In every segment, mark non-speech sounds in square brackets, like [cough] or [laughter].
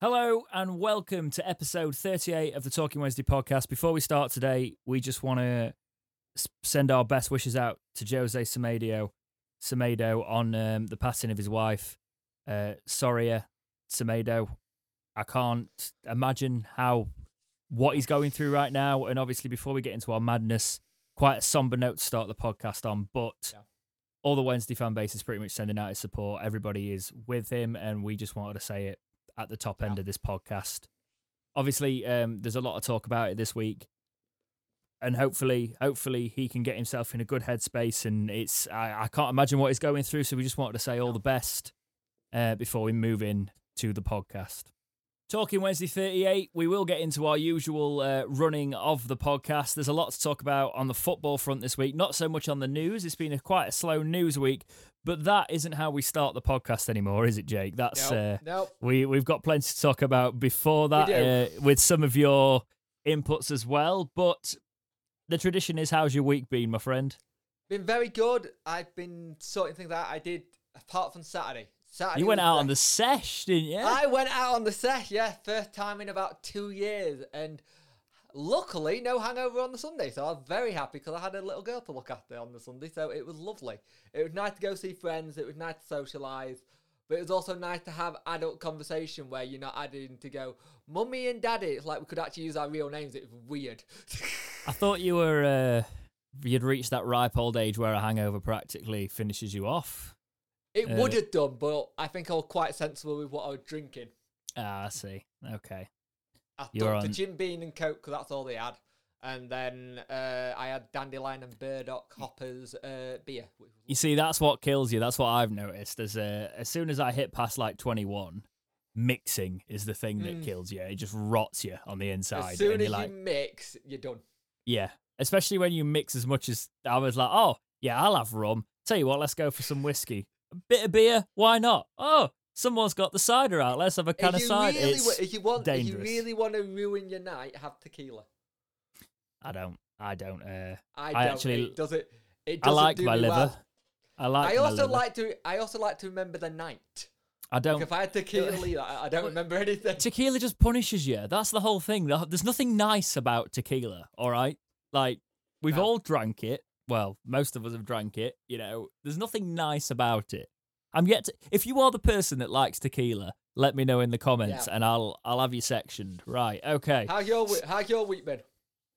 Hello and welcome to episode 38 of the Talking Wednesday podcast. Before we start today, we just want to send our best wishes out to Jose Semedo, Semedo on um, the passing of his wife, uh, Soria Semedo. I can't imagine how what he's going through right now. And obviously, before we get into our madness, quite a somber note to start the podcast on. But Yeah. all the Wednesday fan base is pretty much sending out his support. Everybody is with him, and we just wanted to say it at the top end Yeah. of this podcast. Obviously, um, there's a lot of talk about it this week, and hopefully, hopefully he can get himself in a good headspace. And it's I, I can't imagine what he's going through, so we just wanted to say all the best uh, before we move in to the podcast. Talking Wednesday 38, we will get into our usual uh, running of the podcast. There's a lot to talk about on the football front this week, not so much on the news. It's been a quite a slow news week, but that isn't how we start the podcast anymore, is it, Jake? That's uh, Nope. nope. we we've got plenty to talk about before that uh, with some of your inputs as well. But the tradition is, how's your week been, my friend? Been very good. I've been sorting things out. I did apart from Saturday. Saturday You went out the- on the sesh, didn't you? I went out on the sesh. Yeah, first time in about two years, and luckily no hangover on the Sunday. So I was very happy because I had a little girl to look after on the Sunday. So it was lovely. It was nice to go see friends. It was nice to socialise. But it was also nice to have adult conversation where you're not adding to go, mummy and daddy. It's like we could actually use our real names. It was weird. [laughs] I thought you were uh, you'd reached that ripe old age where a hangover practically finishes you off. It Uh, would have done, but I think I was quite sensible with what I was drinking. Ah, I see. Okay. I You're took the on- Jim Beam and Coke because that's all they had. And then uh, I had Dandelion and Burdock Hoppers uh, beer. You see, that's what kills you. That's what I've noticed. As uh, as soon as I hit past like twenty one, mixing is the thing that Mm. kills you. It just rots you on the inside. As soon and as like, you mix, you're done. yeah. Especially when you mix as much as I was like, oh yeah, I'll have rum. Tell you what, let's go for some whiskey. A bit of beer, why not? Oh, someone's got the cider out. Let's have a can if of cider. really, It's- if you want, if you really want to ruin your night, have tequila. I don't. I don't. Uh, I, I don't. actually- it does it. It I doesn't like do my liver. well. I like. I my also liver. like to. I also like to remember the night. I don't. If I had tequila, I, I don't remember anything. tequila just punishes you. That's the whole thing. There's nothing nice about tequila, all right? Like, we've No. all drank it. Well, most of us have drank it. You know, there's nothing nice about it. I'm yet to. If you are the person that likes tequila, let me know in the comments, Yeah. and I'll I'll have you sectioned. Right? Okay. How your How's your week been?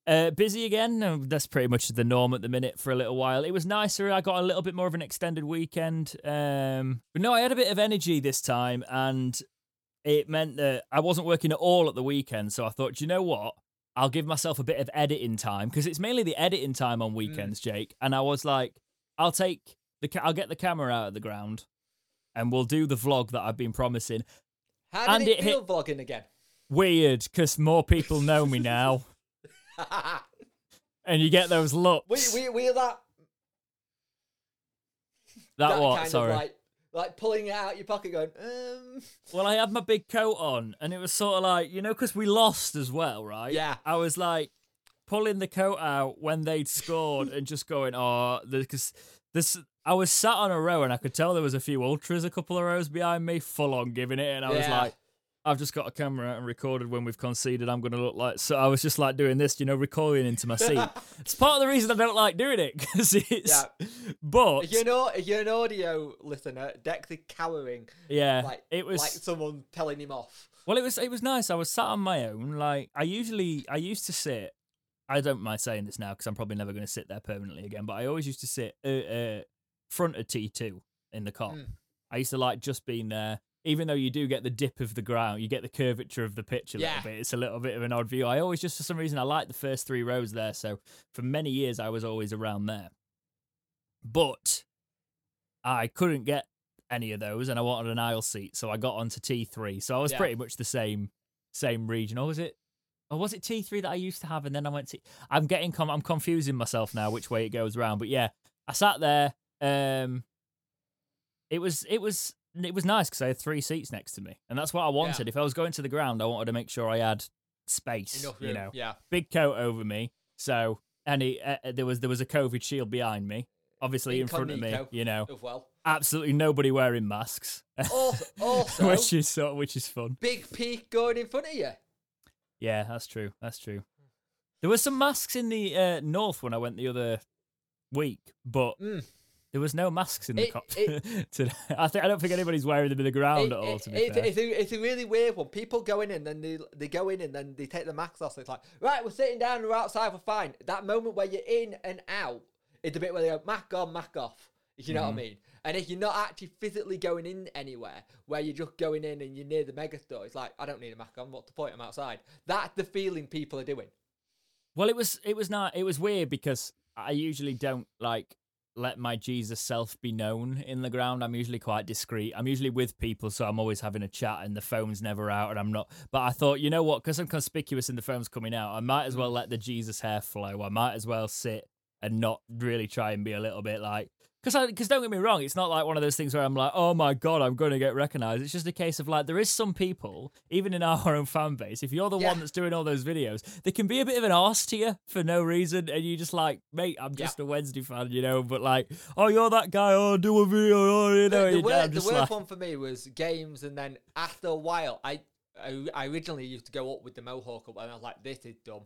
Uh, busy again. That's pretty much the norm at the minute for a little while. It was nicer. I got a little bit more of an extended weekend. Um, but no, I had a bit of energy this time, and it meant that I wasn't working at all at the weekend. So I thought, you know what? I'll give myself a bit of editing time because it's mainly the editing time on weekends, Jake. And I was like, I'll take the, ca- I'll get the camera out of the ground, and we'll do the vlog that I've been promising. How did And it, it feel vlogging again? Weird, because more people know me now, [laughs] and you get those looks. we we we that that, that what? kind Sorry. of like like pulling it out your pocket, going um. Well, I had my big coat on, and it was sort of like you know, because we lost as well, right? Yeah. I was like pulling the coat out when they'd scored, and just going, "Oh, because this." I was sat on a row, and I could tell there was a few ultras a couple of rows behind me, full on giving it, and I was like. I've just got a camera and recorded when we've conceded. I'm going to look like so. I was just like doing this, you know, recoiling into my seat. [laughs] it's part of the reason I don't like doing it [laughs] because it's. Yeah. But you're an, you're an audio listener, Dexter cowering yeah, like it was like someone telling him off. Well, it was it was nice. I was sat on my own. Like I usually I used to sit. I don't mind saying this now because I'm probably never going to sit there permanently again. But I always used to sit uh, uh, front of T two in the Kop. Mm. I used to like just being there. Even though you do get the dip of the ground, you get the curvature of the pitch a Yeah. little bit. It's a little bit of an odd view. I always just for some reason I like the first three rows there. So for many years I was always around there. But I couldn't get any of those, and I wanted an aisle seat, so I got onto T three. So I was Yeah. pretty much the same same region. Or was it? Or was it T three that I used to have, and then I went to? I'm getting com- I'm confusing myself now which way it goes around. But yeah, I sat there. Um, it was it was it was nice because I had three seats next to me, and that's what I wanted. If I was going to the ground, I wanted to make sure I had space. Enough you room. know, Yeah. big coat over me. So and he, uh, there was there was a COVID shield behind me, obviously in front of me. You know, well. absolutely nobody wearing masks, Also, [laughs] also which is sort which is fun. big peak going in front of you. Yeah, that's true. That's true. There were some masks in the uh, north when I went the other week, but Mm. There was no masks in the It- cops it- [laughs] today. I think I don't think anybody's wearing them in the ground It- at all. To be it's, fair, it's, a, it's a really weird one. People go in and then they, they go in and then they take the masks off. It's like, right, we're sitting down, we're outside, we're fine. That moment where you're in and out is the bit where they go, mask on, mask off. If you know Mm-hmm. what I mean? And if you're not actually physically going in anywhere, where you're just going in and you're near the mega store, it's like, I don't need a mask on. What's the point? I'm outside. That's the feeling people are doing. Well, it was it was not it was weird because I usually don't like let my Jesus self be known in the ground. I'm usually quite discreet. I'm usually with people, so I'm always having a chat, and the phone's never out, and I'm not. But I thought, you know what? Because I'm conspicuous and the phone's coming out, I might as well mm. let the Jesus hair flow. I might as well sit and not really try and be a little bit like. Because because don't get me wrong, it's not like one of those things where I'm like, oh my god, I'm going to get recognised. It's just a case of like there is some people, even in our [laughs] own fan base, if you're the Yeah. one that's doing all those videos, they can be a bit of an arse to you for no reason, and you just like, mate, I'm just a Wednesday fan, you know. But like, oh, you're that guy. Oh, do a video. Oh, you know. the, the, the worst like, one for me was games, and then after a while, I, I I originally used to go up with the mohawk up, and I was like, this is dumb.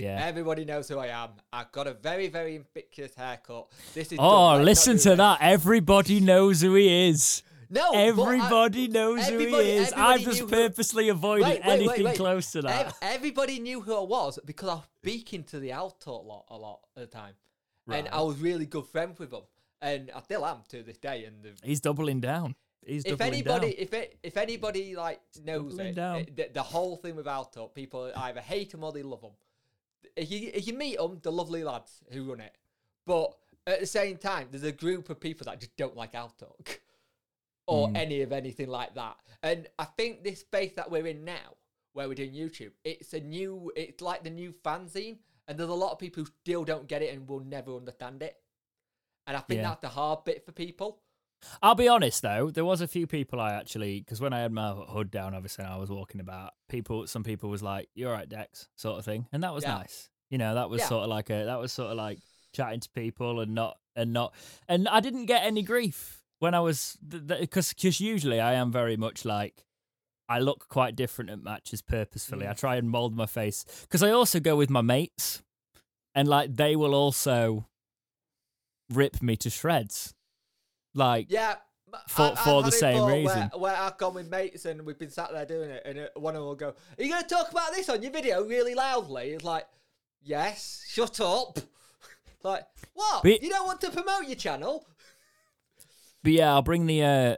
Yeah. Everybody knows who I am. I've got a very, very ambitious haircut. This is. Oh, listen to that! Everybody knows who he is. No, but I- Everybody knows who he is. I've just knew who- purposely avoided Wait, wait, anything wait. close to that. Everybody knew who I was because I was speaking to the Alto a lot, a lot at the time, and I was really good friends with them, and I still am to this day. And the, He's doubling down. He's if doubling anybody, down. if it, if anybody like knows it, it- the, the whole thing with Alto, people either hate them or they love them. If you if you meet them, the lovely lads who run it, but at the same time, there's a group of people that just don't like Alto or Mm. any of anything like that. And I think this space that we're in now, where we're doing YouTube, it's a new, it's like the new fanzine, and there's a lot of people who still don't get it and will never understand it. And I think Yeah. that's the hard bit for people. I'll be honest though, there was a few people I actually because when I had my hood down, obviously, and I was walking about, people, some people was like, "You're right, Dex," sort of thing, and that was Yeah. nice. You know, that was Yeah. sort of like a that was sort of like chatting to people and not and not and I didn't get any grief when I was because because usually I am very much like. I look quite different at matches purposefully. Mm. I try and mold my face because I also go with my mates, and like they will also rip me to shreds. Like Yeah. For- I- for the same reason. Where, where I've gone with mates and we've been sat there doing it, and uh, one of them will go, Are you going to talk about this on your video really loudly? It's like, Yes, shut up. [laughs] like, what? But- you don't want to promote your channel? [laughs] But yeah, I'll bring the. uh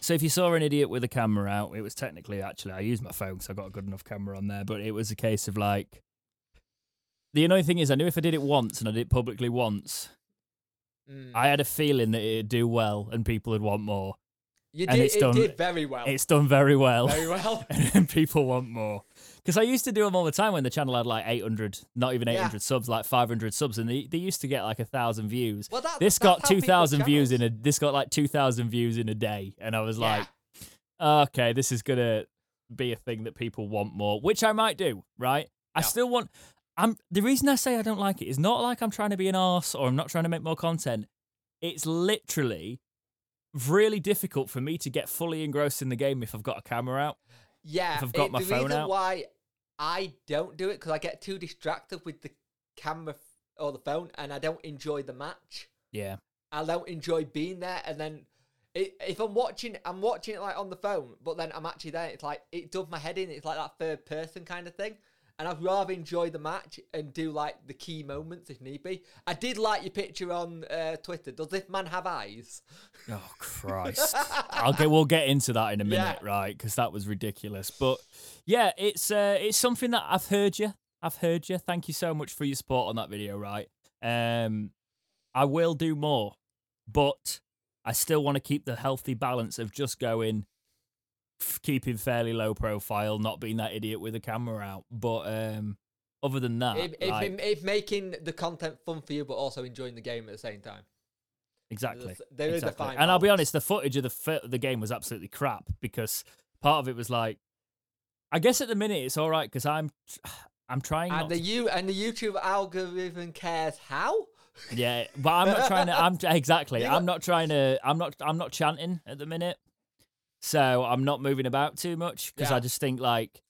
So if you saw an idiot with a camera out, it was technically actually I used my phone because I got a good enough camera on there. But it was a case of like. The annoying thing is, I knew if I did it once and I did it publicly once, Mm. I had a feeling that it'd do well and people would want more. You and did, it's it done- did very well. It's done very well, Very well. [laughs] and people want more. Because I used to do them all the time when the channel had like 800, not even Yeah. 800 subs, like 500 subs, and they, they used to get like a thousand views. Well, that, this got 2000 views in a this got like 2000 views in a day and i was Yeah. like okay this is gonna be a thing that people want more which i might do right i still want i'm the reason i say i don't like it is not like i'm trying to be an arse or i'm not trying to make more content it's literally really difficult for me to get fully engrossed in the game if i've got a camera out Yeah, if I've got it- my the phone reason out. why I don't do it because I get too distracted with the camera or the phone, and I don't enjoy the match. yeah I don't enjoy being there, and then if I'm watching, I'm watching it like on the phone, but then I'm actually there. It's like it does my head in. It's like that third person kind of thing. And I'd rather enjoy the match and do like the key moments if need be. I did like your picture on uh, Twitter. Does this man have eyes? [laughs] Oh Christ! [laughs] I'll get. We'll get into that in a minute, Yeah. right? Because that was ridiculous. But yeah, it's uh, it's something that I've heard you. I've heard you. Thank you so much for your support on that video, right? Um, I will do more, but I still want to keep the healthy balance of just going, keeping fairly low profile, not being that idiot with a camera out. But um, other than that, if, if, like- if making the content fun for you, but also enjoying the game at the same time. Exactly. There is a exactly. fine And I'll be honest, the footage of the fi- the game was absolutely crap because part of it was like, I guess at the minute it's all right because I'm [sighs] I'm trying. And the to- you and the YouTube algorithm cares how. Yeah, but I'm not trying to. I'm [laughs] exactly. I'm not trying to. I'm not. I'm not chanting at the minute, so I'm not moving about too much because Yeah. I just think like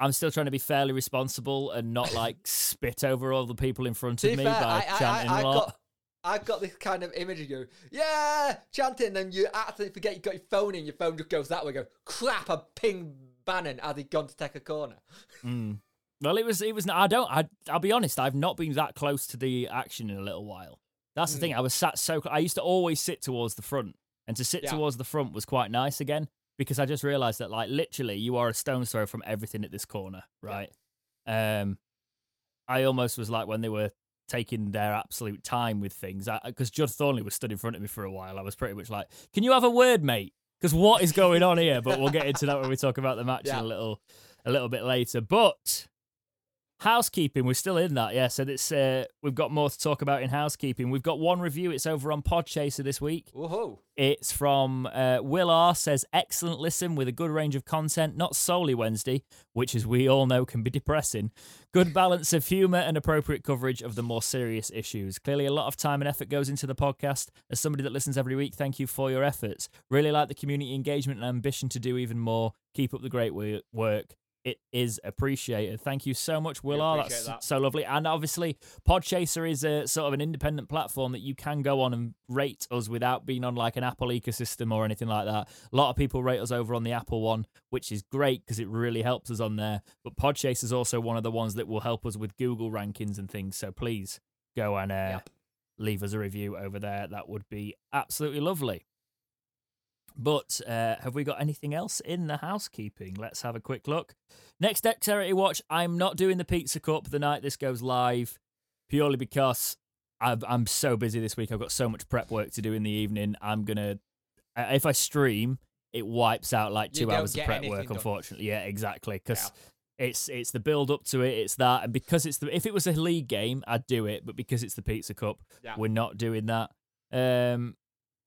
I'm still trying to be fairly responsible and not like spit over all the people in front To of me fair, by I, chanting I, a I lot. got, I've got this kind of image of you, yeah, chanting, and then you absolutely forget you got your phone in, your phone just goes that way, go, crap, I pinged Bannan as he'd gone to take a corner. Mm. Well, it was. It was. I don't. I. I'll be honest. I've not been that close to the action in a little while. That's the Mm. thing. I was sat so. I used to always sit towards the front, and to sit Yeah. towards the front was quite nice again because I just realised that, like, literally, you are a stone's throw from everything at this corner, right? Um, I almost was like when they were taking their absolute time with things because Judd Thornley was stood in front of me for a while. I was pretty much like, "Can you have a word, mate?" Because what is going on here? But we'll get into that when we talk about the match Yeah. in a little, a little bit later. But housekeeping, we're still in that, yeah. So it's uh, we've got more to talk about in housekeeping. We've got one review. It's over on Podchaser this week. Woohoo! It's from uh, Will R. Says excellent listen with a good range of content, not solely Wednesday, which as we all know can be depressing. Good balance of humour and appropriate coverage of the more serious issues. Clearly, a lot of time and effort goes into the podcast. As somebody that listens every week, thank you for your efforts. Really like the community engagement and ambition to do even more. Keep up the great work. It is appreciated. Thank you so much, Will R. That's that. so lovely. And obviously, Podchaser is a sort of an independent platform that you can go on and rate us without being on like an Apple ecosystem or anything like that. A lot of people rate us over on the Apple one, which is great because it really helps us on there. But Podchaser is also one of the ones that will help us with Google rankings and things. So please go and uh, Yep. leave us a review over there. That would be absolutely lovely. But uh, have we got anything else in the housekeeping? Let's have a quick look. Next Dexterity Watch. I'm not doing the Pizza Cup the night this goes live, purely because I've, I'm so busy this week. I've got so much prep work to do in the evening. I'm gonna, uh, if I stream, it wipes out like two hours of prep work. done. Unfortunately, yeah, exactly. Because it's it's the build up to it. It's that, and because it's the if it was a league game, I'd do it. But because it's the Pizza Cup, Yeah. we're not doing that. Um,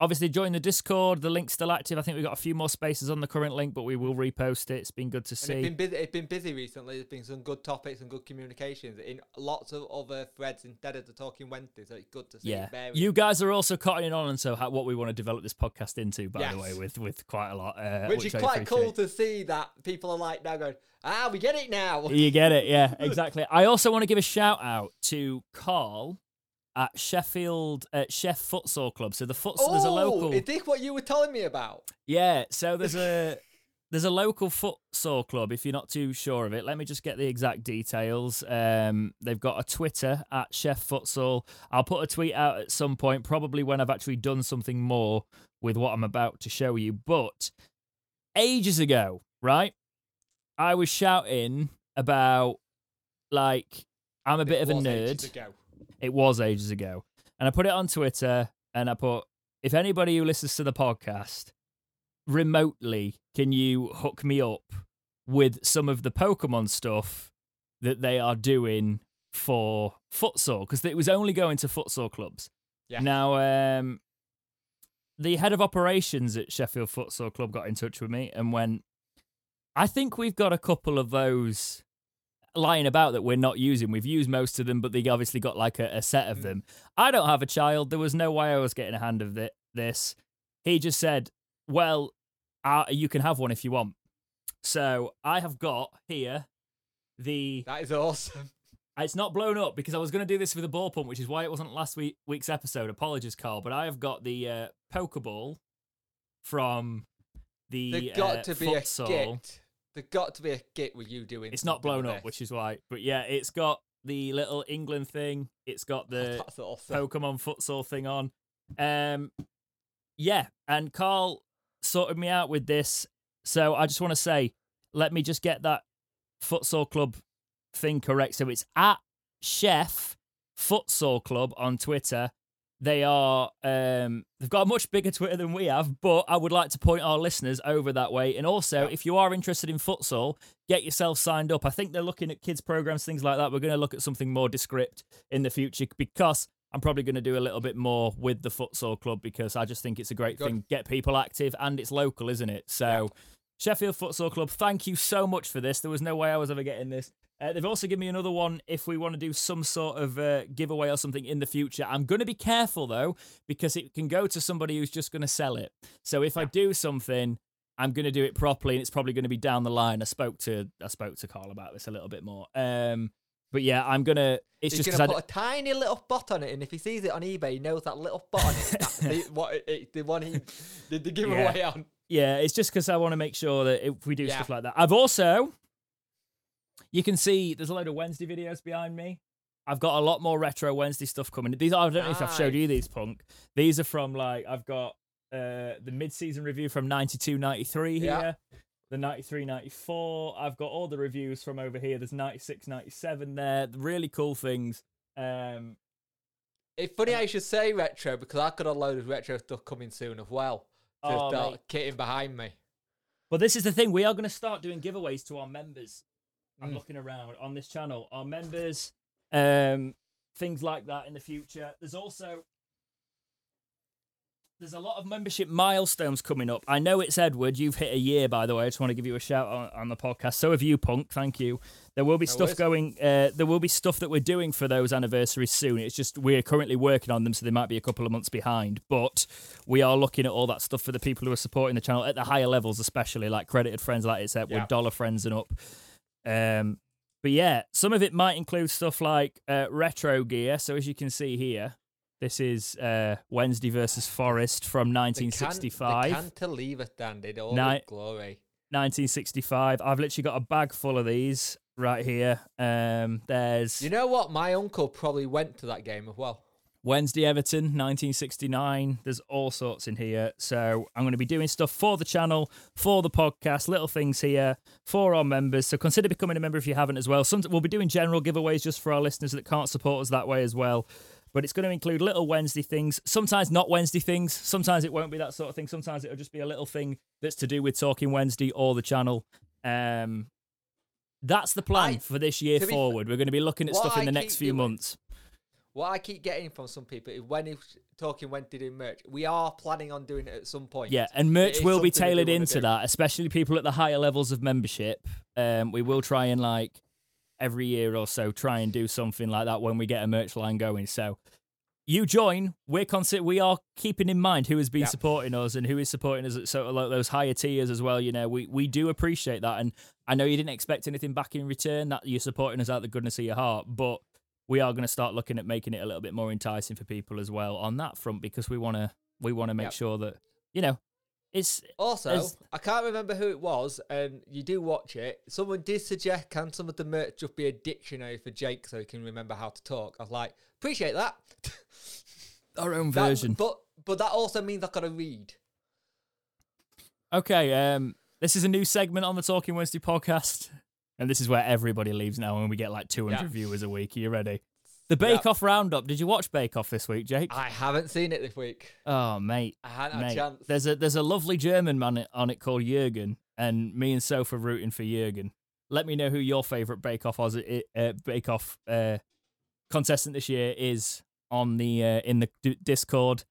obviously, join the Discord. The link's still active. I think we've got a few more spaces on the current link, but we will repost it. It's been good to And see. it's been busy. It's been busy recently. There's been some good topics and good communications in lots of other threads instead of the talking Wednesday. So it's good to see. yeah, you guys are also cutting on and so how, what we want to develop this podcast into. By the way, with with quite a lot, uh, which, is I quite cool to see that people are like now going, ah, we get it now. You get it, yeah, [laughs] exactly. I also want to give a shout out to Carl at Sheffield at Chef Futsal Club. So the futsal, there's a local. Oh, is this what you were telling me about? Yeah, so [laughs] there's a there's a local futsal club. If you're not too sure of it, let me just get the exact details. Um, they've got a Twitter at Chef Futsal. I'll put a tweet out at some point, probably when I've actually done something more with what I'm about to show you. But ages ago, right, I was shouting about like I'm a bit of a nerd. It was ages ago. And I put it on Twitter and I put, if anybody who listens to the podcast remotely, can you hook me up with some of the Pokemon stuff that they are doing for futsal? Because it was only going to futsal clubs. Yeah. Now, um, the head of operations at Sheffield Futsal Club got in touch with me and went, I think we've got a couple of those lying about that we're not using. We've used most of them, but they obviously got like a, a set of Mm. them. I don't have a child. There was no way I was getting a hand of thi- this. He just said, "Well, uh, you can have one if you want." So I have got here the. That is awesome. [laughs] It's not blown up because I was going to do this with a ball pump, which is why it wasn't last week week's episode. Apologies, Carl, but I have got the uh, Pokeball from the got uh, to be futsal. a skit. There's got to be a skit with you doing. It's not blown up, which is why. But yeah, it's got the little England thing. It's got [laughs] the That's awesome. Pokemon futsal thing on. Um, yeah, and Carl sorted me out with this. So I just want to say, let me just get that futsal club thing correct. So it's at Chef Futsal Club on Twitter. They are um they've got a much bigger Twitter than we have, but I would like to point our listeners over that way. And also, Yeah. if you are interested in futsal, get yourself signed up. I think they're looking at kids programs, things like that. We're going to look at something more descript in the future because I'm probably going to do a little bit more with the futsal club because I just think it's a great Good. thing. Get people active and it's local, isn't it? So Sheffield Futsal Club, thank you so much for this. There was no way I was ever getting this. Uh, they've also given me another one if we want to do some sort of uh, giveaway or something in the future. I'm going to be careful though, because it can go to somebody who's just going to sell it. So if I do something, I'm going to do it properly, and it's probably going to be down the line. I spoke to I spoke to Carl about this a little bit more. Um, but yeah, I'm gonna. It's He's just gonna put a tiny little bot on it, and if he sees it on eBay, he knows that little bot on it. That's the, [laughs] what it, the one he did the giveaway on. Yeah, it's just because I want to make sure that if we do Yeah. stuff like that. I've also, you can see there's a load of Wednesday videos behind me. I've got a lot more retro Wednesday stuff coming. These I don't know if I've showed you these, Punk. These are from like I've got uh the mid-season review from 92 93 here. Yeah. The 93 94. I've got all the reviews from over here. There's 96 97 there. Really cool things. Um It's funny I should say retro because I've got a load of retro stuff coming soon as well. To Oh, kitting behind me. But this is the thing. We are going to start doing giveaways to our members. I'm Mm. looking around on this channel. Our members, um, things like that in the future. There's also there's a lot of membership milestones coming up. I know it's Edward. You've hit a year, by the way. I just want to give you a shout on, on the podcast. So have you, Punk. Thank you. There will be No stuff worries. going. Uh, there will be stuff that we're doing for those anniversaries soon. It's just we're currently working on them, so they might be a couple of months behind. But we are looking at all that stuff for the people who are supporting the channel at the higher levels, especially like credited friends, like it's Edward, Yeah. dollar friends, and up. Um, but yeah, some of it might include stuff like uh, retro gear. So as you can see here, this is uh, Wednesday versus Forest from The 1965. Can, the cantilever stand in all Ni- glory. 1965. I've literally got a bag full of these right here. Um, there's You know what? My uncle probably went to that game as well. Wednesday Everton 1969. There's all sorts in here. So I'm going to be doing stuff for the channel, for the podcast, little things here for our members. So consider becoming a member if you haven't as well. Some, we'll be doing general giveaways just for our listeners that can't support us that way as well. But it's going to include little Wednesday things, sometimes not Wednesday things. Sometimes it won't be that sort of thing. Sometimes it'll just be a little thing that's to do with Talking Wednesday or the channel. Um, that's the plan I- for this year to be f- forward. We're going to be looking at stuff in I the next few doing- months. What I keep getting from some people is when he's talking when to do merch, we are planning on doing it at some point. Yeah, and merch will be something we do tailored into that, especially people at the higher levels of membership. Um, we will try and like every year or so try and do something like that when we get a merch line going. So you join. We're consider we are keeping in mind who has been Yeah. supporting us and who is supporting us at sort of like those higher tiers as well. You know, we we do appreciate that, and I know you didn't expect anything back in return. That you're supporting us out of the goodness of your heart, but we are going to start looking at making it a little bit more enticing for people as well on that front because we want to we want to make Yep. sure that you know it's Also, As- I can't remember who it was, and you do watch it. Someone did suggest, can some of the merch just be a dictionary for Jake so he can remember how to talk? I was like, appreciate that. [laughs] our own That- version. but but that also means I've got to read. Okay, um, this is a new segment on the Talking Wednesday podcast, and this is where everybody leaves now when we get like 200 Yeah. viewers a week. Are you ready? The Bake Off Roundup. Did you watch Bake Off this week, Jake? I haven't seen it this week. oh, mate. I hadn't had a chance. there's a there's a lovely German man on it called Jürgen, and me and Soph are rooting for Jürgen. Let me know who your favourite Bake Off uh, Bake Off uh, contestant this year is on the uh, in the d- Discord.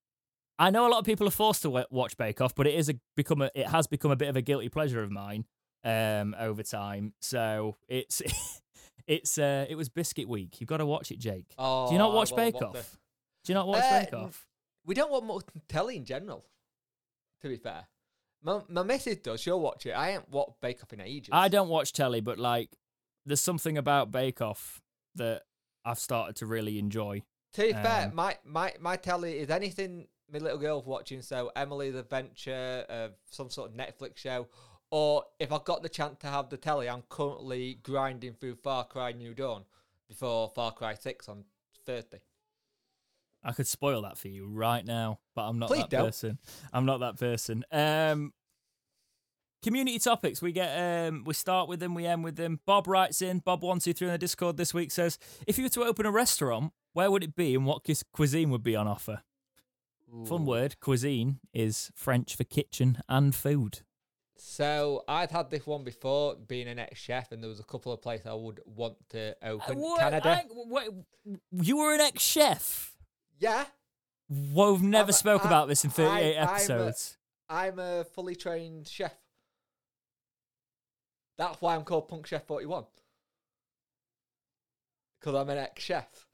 I know a lot of people are forced to wa- watch Bake Off, but it is a become a, it has become a bit of a guilty pleasure of mine um, over time. So it's [laughs] it's uh, it was Biscuit Week. You've got to watch it, Jake. Oh, Do you not watch will Bake Off? to- Do you not watch Uh, Bake Off? We don't want more [laughs] telly in general. To be fair, my my missus does. She'll watch it. I ain't watched Bake Off in ages. I don't watch telly, but like, there's something about Bake Off that I've started to really enjoy. To be fair, Um, my, my, my telly is anything my little girl's watching. So Emily's Adventure, uh, some sort of Netflix show, or if I've got the chance to have the telly, I'm currently grinding through Far Cry New Dawn before Far Cry Six on Thursday. I could spoil that for you right now, but I'm not Please that don't. person. I'm not that person. Um, community topics. We get um, we start with them, we end with them. Bob writes in. Bob one two three in the Discord this week says, if you were to open a restaurant, where would it be, and what cuisine would be on offer? Fun word. Cuisine is French for kitchen and food. So I'd had this one before, being an ex-chef, and there was a couple of places I would want to open. What? Canada, I- wait, you were an ex-chef. yeah. Well, we've never I'm spoke I- about this in 38 I- I'm a- episodes. I'm a fully trained chef. That's why I'm called Punk Chef 41. because I'm an ex chef.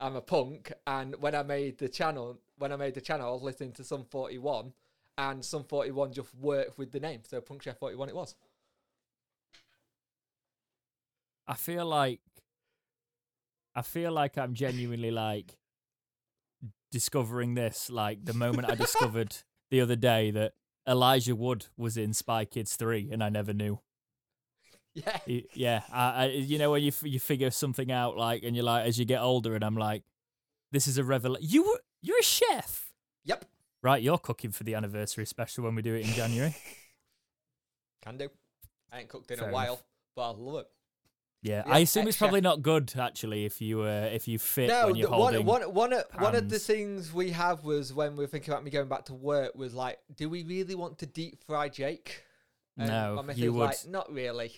I'm a punk, and when I made the channel, when I made the channel, I was listening to Sum 41, and Sum 41 just worked with the name, so Punk Chef 41 it was. I feel like I feel like I'm genuinely like discovering this like the moment I discovered [laughs] the other day that Elijah Wood was in Spy Kids 3 and I never knew. Yeah, Yeah, I, I, you know when you f- you figure something out like and you're like as you get older and I'm like this is a revelation. You were you're a chef. yep, Right, you're cooking for the anniversary special when we do it in January. [laughs] can do. I ain't cooked in Fair a enough. while, but I love it. Yeah, Yeah, I assume it's probably not good actually if you uh, if you fit No, when you're the- one, holding. one, one, of- the things we have was when we were thinking about me going back to work was like, do we really want to deep fry Jake? No, you would. like, not really.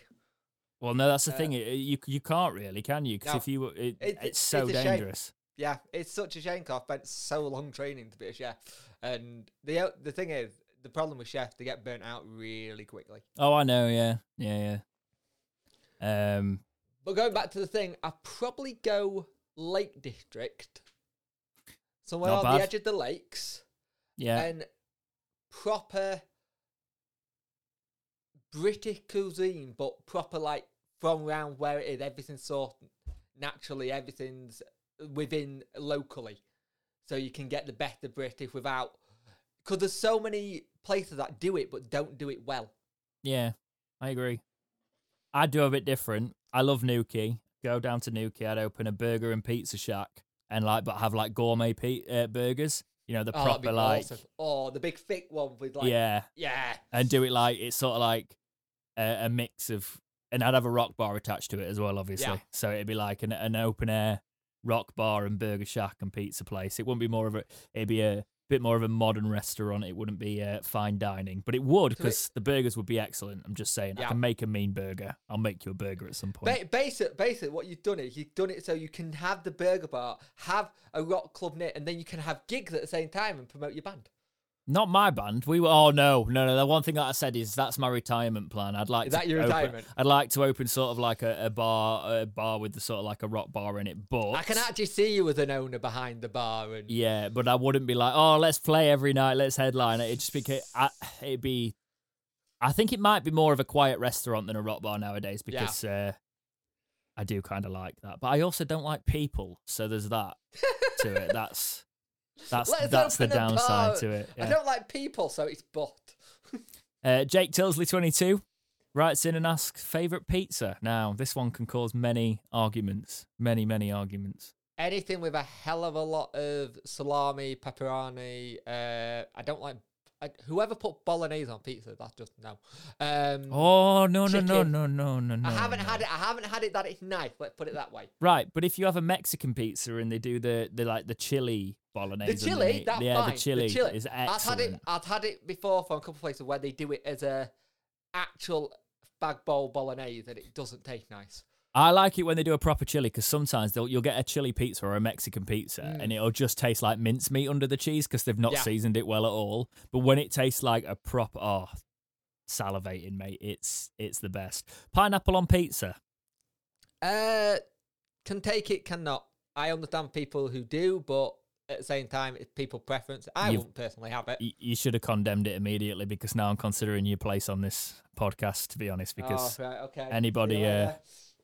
Well, no, that's the Uh, thing. It, you you can't really, can you? Because No. if you, it, It- it's so it's dangerous. Yeah, it's such a shame I've spent so long training to be a chef. And the the thing is, the problem with chefs, they get burnt out really quickly. Oh, I know. Yeah, yeah, yeah. Um, But going back to the thing, I'd probably go Lake District, somewhere on the edge of the lakes, yeah, and proper British cuisine, but proper like from around where it is. Everything's sort naturally, everything's within locally, so you can get the better British without. Because there's so many places that do it but don't do it well. yeah. I agree. I'd do a bit different. I love Newquay. Go down to Newquay. I'd open a burger and pizza shack and like, but have like gourmet pe- uh, burgers. You know, the Oh, proper like, awesome. Oh, the big thick one with like yeah, yeah. and do it like it's sort of like a, a mix of, and I'd have a rock bar attached to it as well, obviously. Yeah. So it'd be like an, an open air rock bar and burger shack and pizza place. It wouldn't be more of a, it'd be a bit more of a modern restaurant. It wouldn't be uh, fine dining, but it would So because the burgers would be excellent. I'm just saying, I can make a mean burger. I'll make you a burger at some point. Ba- basic, basic. What you've done is you've done it so you can have the burger bar, have a rock club knit, and then you can have gigs at the same time and promote your band. Not my band. We were. Oh no, no, no. The one thing that I said is that's my retirement plan. I'd like Is to that your open- retirement? I'd like to open sort of like a, a bar, a bar with the sort of like a rock bar in it. But I can actually see you as an owner behind the bar, and yeah, but I wouldn't be like, oh, let's play every night, let's headline it. It just became, I, it'd be. I think it might be more of a quiet restaurant than a rock bar nowadays Yeah. because uh, I do kind of like that, but I also don't like people. So there's that to it. [laughs] That's that's Let's that's the downside to it. I don't like people, so it's but. [laughs] Uh, Jake Tilsley, 22, writes in and asks, favourite pizza? Now, this one can cause many arguments. Many, many arguments. Anything with a hell of a lot of salami, pepperoni. Uh, I don't like. I, whoever put bolognese on pizza, that's just no. Um, Oh, no, no, no, no, no, no, no. I haven't no. had it. I haven't had it that it's nice. Let's put it that way. Right, but if you have a Mexican pizza and they do the, the like the chili bolognese, The chili, that's yeah, fine. the chili, is excellent. I've had it. I've had it before from a couple of places where they do it as a actual bag bowl bolognese, and it doesn't taste nice. I like it when they do a proper chili because sometimes they'll, you'll get a chili pizza or a Mexican pizza Mm. and it'll just taste like mincemeat under the cheese because they've not Yeah. seasoned it well at all. But when it tastes like a proper, oh, salivating, mate, it's it's the best. Pineapple on pizza. Uh, can take it, cannot. I understand people who do, but at the same time, it's people preference. I You've- wouldn't personally have it. You should have condemned it immediately because now I'm considering your place on this podcast. To be honest, because oh, right, okay. anybody, uh.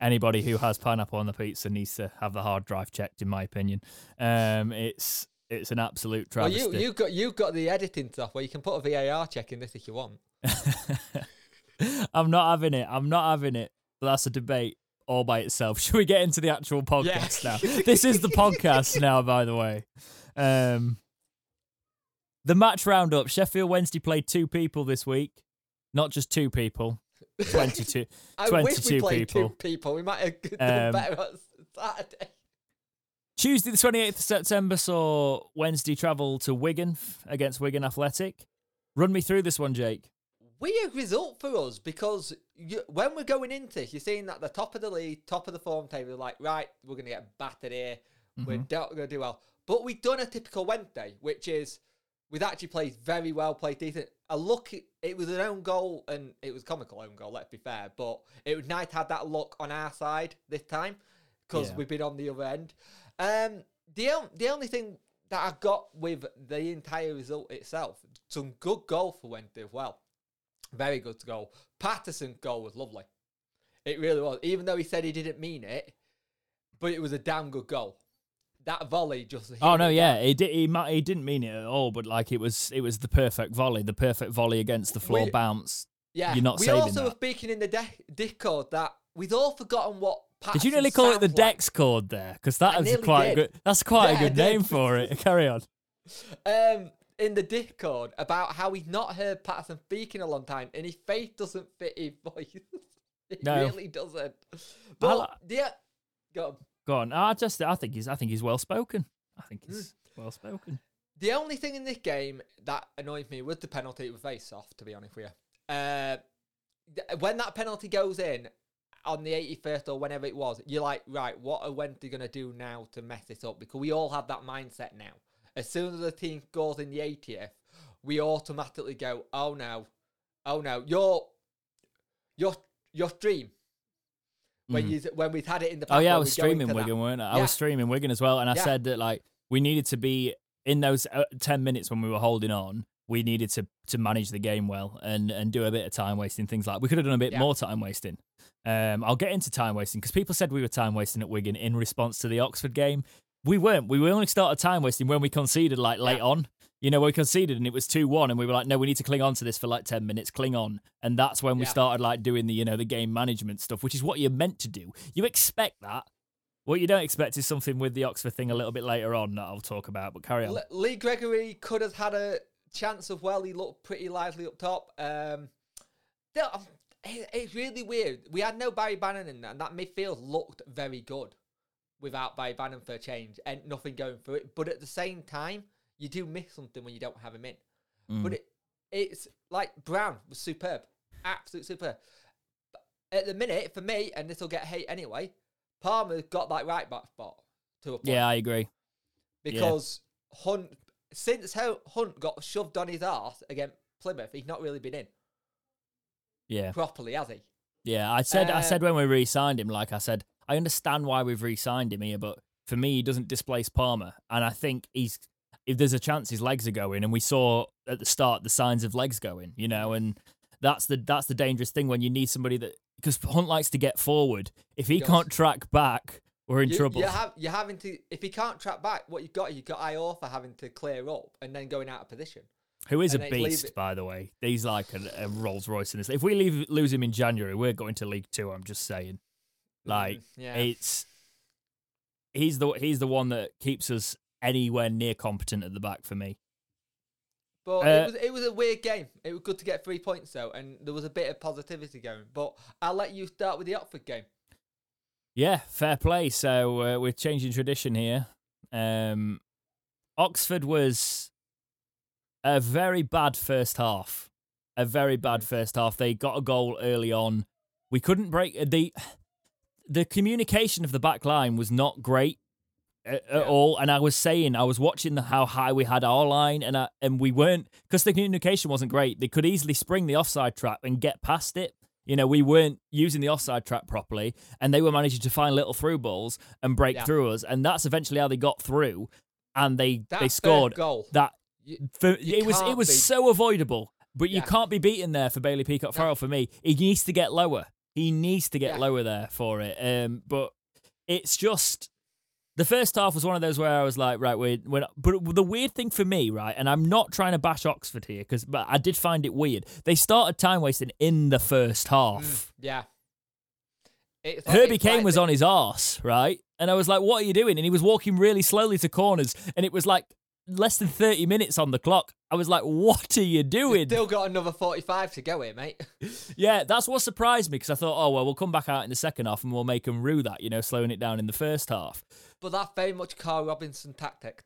Anybody who has pineapple on the pizza needs to have the hard drive checked, in my opinion. Um, it's it's an absolute well, travesty. you you got you got the editing stuff where you can put a VAR check in this if you want. [laughs] I'm not having it. I'm not having it. That's a debate all by itself. [laughs] Should we get into the actual podcast Yeah. now? This is the podcast [laughs] now, by the way. Um, the match roundup. Sheffield Wednesday played two people this week, not just two people. 22. [laughs] I wish we played people. two people. We might have done Um, better on Saturday. Tuesday, the 28th of September, saw Wednesday travel to Wigan against Wigan Athletic. Run me through this one, Jake. Weird result for us because you, when we're going into this, you're seeing that the top of the league, top of the form table, like, right, we're going to get battered here. We're Mhm. not going to do well. But we've done a typical Wednesday, which is we've actually played very well, played decent. A look, it was an own goal, and it was comical own goal, let's be fair. But it was nice to have that luck on our side this time because Yeah. we've been on the other end. Um, the on- the only thing that I got with the entire result itself, some good goal for Wednesday as well. Very good goal. Paterson's goal was lovely. It really was. Even though he said he didn't mean it, but it was a damn good goal. That volley just. Oh no, yeah, he did. He, he didn't mean it at all, but like it was, it was the perfect volley, the perfect volley against the floor We- bounce. Yeah, You're not we saving also that. were speaking in the de- Discord that we'd all forgotten what. Did you nearly call it the like. Dex chord there? Because that is quite a good. That's quite Yeah, a good name for it. [laughs] Carry on. um, in the Discord about how he's not heard Paterson speak in a long time, and his face doesn't fit his [laughs] voice. it No. really doesn't. But yeah, go on. Go on. I just, I think he's, I think he's well spoken. I think he's well spoken. The only thing in this game that annoyed me was the penalty with face off. To be honest with you, uh, th- when that penalty goes in on the 81st or whenever it was, you're like, right, what are Wednesday gonna do now to mess this up? Because we all have that mindset now. As soon as the team scores in the 80th, we automatically go, oh no, oh no, your your your stream. When Mhm. you when we've had it in the past. Oh yeah, I was streaming Wigan, weren't I? I was streaming Wigan as well, and I Yeah. said that like we needed to be in those uh, ten minutes when we were holding on. We needed to to manage the game well and and do a bit of time wasting things like we could have done a bit Yeah. more time wasting. Um, I'll get into time wasting because people said we were time wasting at Wigan in response to the Oxford game. We weren't. We only started time wasting when we conceded like late Yeah. on. You know, we conceded and it was two one, and we were like, no, we need to cling on to this for like ten minutes. Cling on, and that's when we Yeah. started like doing the you know the game management stuff, which is what you're meant to do. You expect that. What you don't expect is something with the Oxford thing a little bit later on that I'll talk about. But carry on. Le- Lee Gregory could have had a chance of well. He looked pretty lively up top. Um, no, um, it's really weird. We had no Barry Bannan in there, and that midfield looked very good without Barry Bannan for a change and nothing going through it. But at the same time, you do miss something when you don't have him in. Mm. But it, it's like Brown was superb, absolute superb. But At the minute, for me, and this will get hate anyway, Palmer got that right back spot to a point yeah, I agree. because Hunt since Hunt got shoved on his arse against Plymouth, he's not really been in Yeah, properly, has he? yeah. I said, I Uh, said when we re-signed him, like I said, I understand why we've re-signed him here, but for me, he doesn't displace Palmer, and I think he's. If there's a chance his legs are going, and we saw at the start the signs of legs going, you know, and that's the that's the dangerous thing when you need somebody that because Hunt likes to get forward. If he Does. can't track back, we're in You, trouble. you have, you're having to if he can't track back, what you've got, you've got IO for having to clear up and then going out of position. Who is a and leave beast, by the way. He's like a, a Rolls Royce in this. If we leave, lose him in January, we're going to League Two. I'm just saying. Like Mm, yeah, it's he's the he's the one that keeps us anywhere near competent at the back for me. but uh, it was it was a weird game. It was good to get three points though, and there was a bit of positivity going. But I'll let you start with the Oxford game. Yeah, fair play. So uh, we're changing tradition here. Um, Oxford was a very bad first half. A very bad first half. They got a goal early on. We couldn't break the the communication of the back line was not great at, Yeah. all. And I was saying, I was watching the, how high we had our line, and I, and we weren't because the communication wasn't great. They could easily spring the offside trap and get past it. You know, we weren't using the offside trap properly, and they were managing to find little through balls and break Yeah. through us, and that's eventually how they got through, and they That they scored goal. that. You- For, you it was it was be- so avoidable, but you can't be beaten there for Bailey Peacock Farrell. For me, he needs to get lower. He needs to get Yeah. lower there for it. Um, but it's just the first half was one of those where I was like, right, we're, we're not, but the weird thing for me, right, and I'm not trying to bash Oxford here because, but I did find it weird. They started time wasting in the first half. Yeah. It's like- Herbie Kane like was the- on his arse, right? And I was like, what are you doing? And he was walking really slowly to corners, and it was like less than 30 minutes on the clock. I was like, what are you doing? Still got another 45 to go here, mate. [laughs] Yeah, that's what surprised me because I thought, oh, well, we'll come back out in the second half and we'll make them rue that, you know, slowing it down in the first half. But that very much Karl Robinson tactic.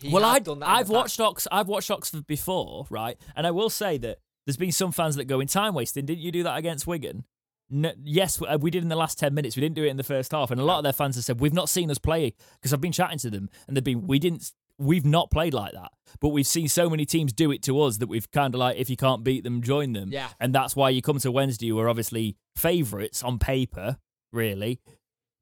He well, has I, done that I've watched Ox, I've watched Oxford before, right? And I will say that there's been some fans that go in time wasting. Didn't you do that against Wigan? No, yes, we- uh, we did in the last ten minutes. We didn't do it in the first half, and a lot of their fans have said we've not seen us play because I've been chatting to them, and they've been we didn't. We've not played like that, but we've seen so many teams do it to us that we've kind of like, if you can't beat them, join them. Yeah. And that's why you come to Wednesday, who are obviously favourites on paper, really.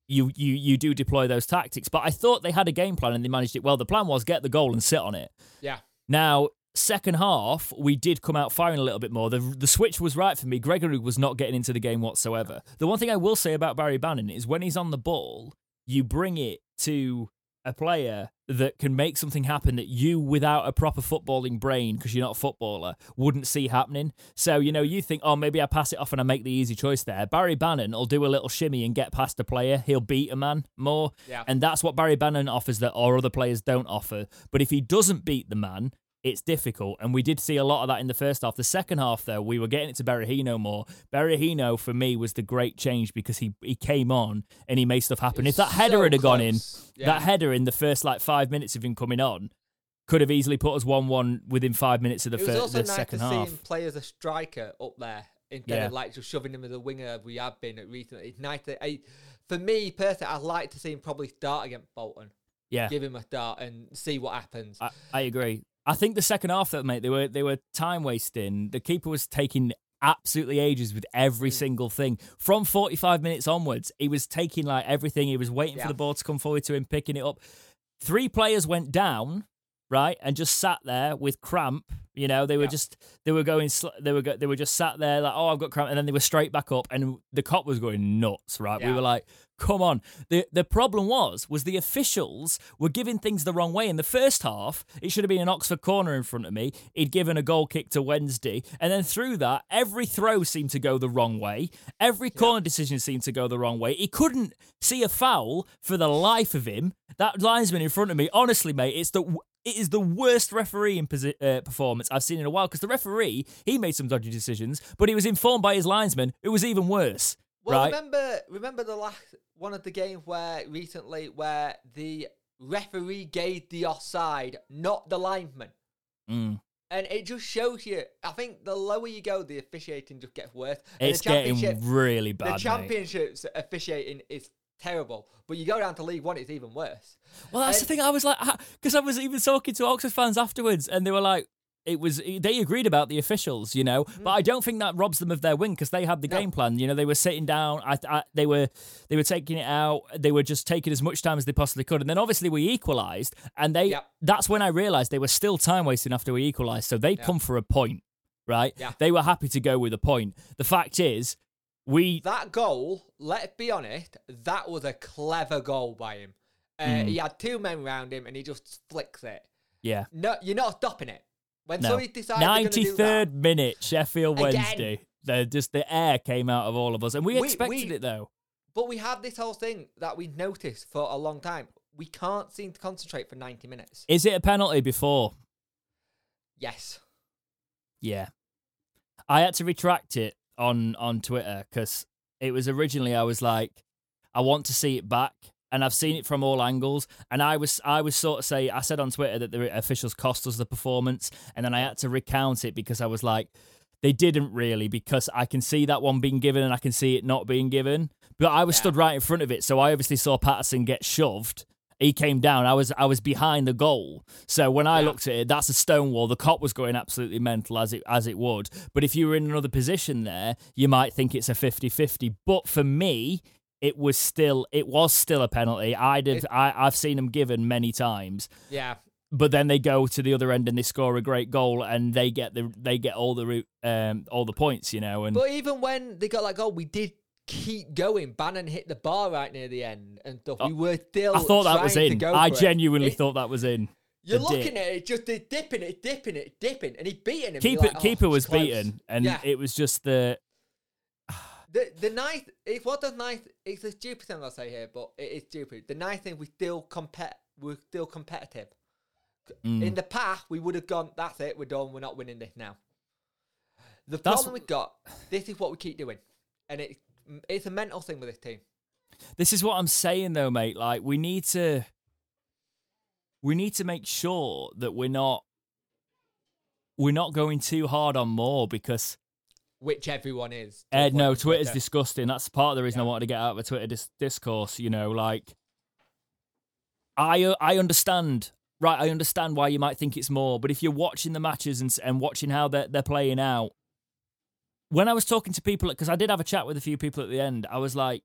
you you you do deploy those tactics. But I thought they had a game plan and they managed it well. The plan was get the goal and sit on it. Yeah. Now, second half, we did come out firing a little bit more. The the switch was right for me. Gregory was not getting into the game whatsoever. The one thing I will say about Barry Bannan is when he's on the ball, you bring it to a player that can make something happen that you, without a proper footballing brain, because you're not a footballer, wouldn't see happening. So, you know, you think, oh, maybe I pass it off and I make the easy choice there. Barry Bannan will do a little shimmy and get past a player. He'll beat a man more. Yeah. And that's what Barry Bannan offers that our other players don't offer. But if he doesn't beat the man, it's difficult. And we did see a lot of that in the first half. The second half, though, we were getting it to Berahino more. Berahino, for me, was the great change because he, he came on and he made stuff happen. If that So header had gone in. Yeah. that header in the first like five minutes of him coming on could have easily put us 1 1 within five minutes of the, it was fir- also the nice second to see half. him play as a striker up there instead Yeah. of like just shoving him as a winger we have been at recently. It's nice to, I, for me personally, I'd like to see him probably start against Bolton. Yeah, Give him a start and see what happens. I, I agree. I think the second half, though, mate, they were they were time wasting. The keeper was taking absolutely ages with every mm. single thing. From 45 minutes onwards, he was taking like everything. He was waiting Yeah. for the ball to come forward to him, picking it up. Three players went down, right, and just sat there with cramp. You know, they were Yeah. just they were going sl- they were go- they were just sat there like, oh, I've got cramp, and then they were straight back up, and the Kop was going nuts. Right, we were like, come on. the The problem was was the officials were giving things the wrong way. In the first half, it should have been an Oxford corner in front of me. He'd given a goal kick to Wednesday, and then through that, every throw seemed to go the wrong way. Every corner decision seemed to go the wrong way. He couldn't see a foul for the life of him. That linesman in front of me, honestly, mate, it's the it is the worst refereeing posi- uh, performance I've seen in a while because the referee he made some dodgy decisions, but he was informed by his linesman. It was even worse. Well, right? remember, remember the last one of the games where recently where the referee gave the offside, not the lineman, Mm. and it just shows you. I think the lower you go, the officiating just gets worse. And It's the championship, getting really bad. the mate. championships officiating is terrible, but you go down to League One, it's even worse. Well, that's the thing. I was like, because I was even talking to Oxford fans afterwards, and they were like, it was they agreed about the officials, you know, but I don't think that robs them of their win because they had the Mm. No. game plan. You know, they were sitting down. I, I, they were they were taking it out. They were just taking as much time as they possibly could, and then obviously we equalised, and they Yep. that's when I realised they were still time wasting after we equalised. So they'd Yeah. come for a point, right? Yeah. They were happy to go with a point. The fact is, we That goal, let's be honest, that was a clever goal by him. Uh, Mm. He had two men around him, and he just flicks it. yeah. No, you're not stopping it. When No. somebody decides Ninety going to do that, minute, Sheffield Again. Wednesday. The just the air came out of all of us, and we, We- expected we- it though. but we have this whole thing that we noticed for a long time. We can't seem to concentrate for 90 minutes. Is it a penalty before? Yes. Yeah, I had to retract it on on Twitter because it was originally I was like, I want to see it back, and I've seen it from all angles, and I was I was sort of say I said on Twitter that the officials cost us the performance, and then I had to recount it because I was like. They didn't really because I can see that one being given and I can see it not being given. But I was Yeah. stood right in front of it, so I obviously saw Paterson get shoved. He came down. I was I was behind the goal. So when I Yeah. looked at it, that's a stone wall. The Kop was going absolutely mental as it as it would. But if you were in another position there, you might think it's a 50-50. But for me, it was still it was still a penalty. I'd have It- I, I've seen them given many times. Yeah. But then they go to the other end and they score a great goal and they get the they get all the root um all the points, you know. And But even when they got that goal, we did keep going. Bannan hit the bar right near the end and stuff. We were still. I thought that was in. I genuinely It- thought that was in. You're looking dip. at it, just they're dipping it, dipping it, dipping, and he beating him. Keeper like, oh, keeper it's was close. beaten and Yeah. it was just the The the nice it's what the nice it's a stupid thing I'll say here, but it is stupid. The nice thing we still compet we're still competitive. Mm. In the past we would have gone, that's it, we're done, we're not winning this now. The That's- problem we got, this is what we keep doing. And it it's a mental thing with this team. This is what I'm saying though, mate. Like we need to we need to make sure that we're not we're not going too hard on Moore because Which everyone is. Ed, eh, no, point on Twitter's Twitter. disgusting. That's part of the reason I wanted to get out of a Twitter dis- discourse. You know, like I I understand. Right, I understand why you might think it's Moore, but if you're watching the matches and and watching how they're they're playing out, when I was talking to people, because I did have a chat with a few people at the end, I was like,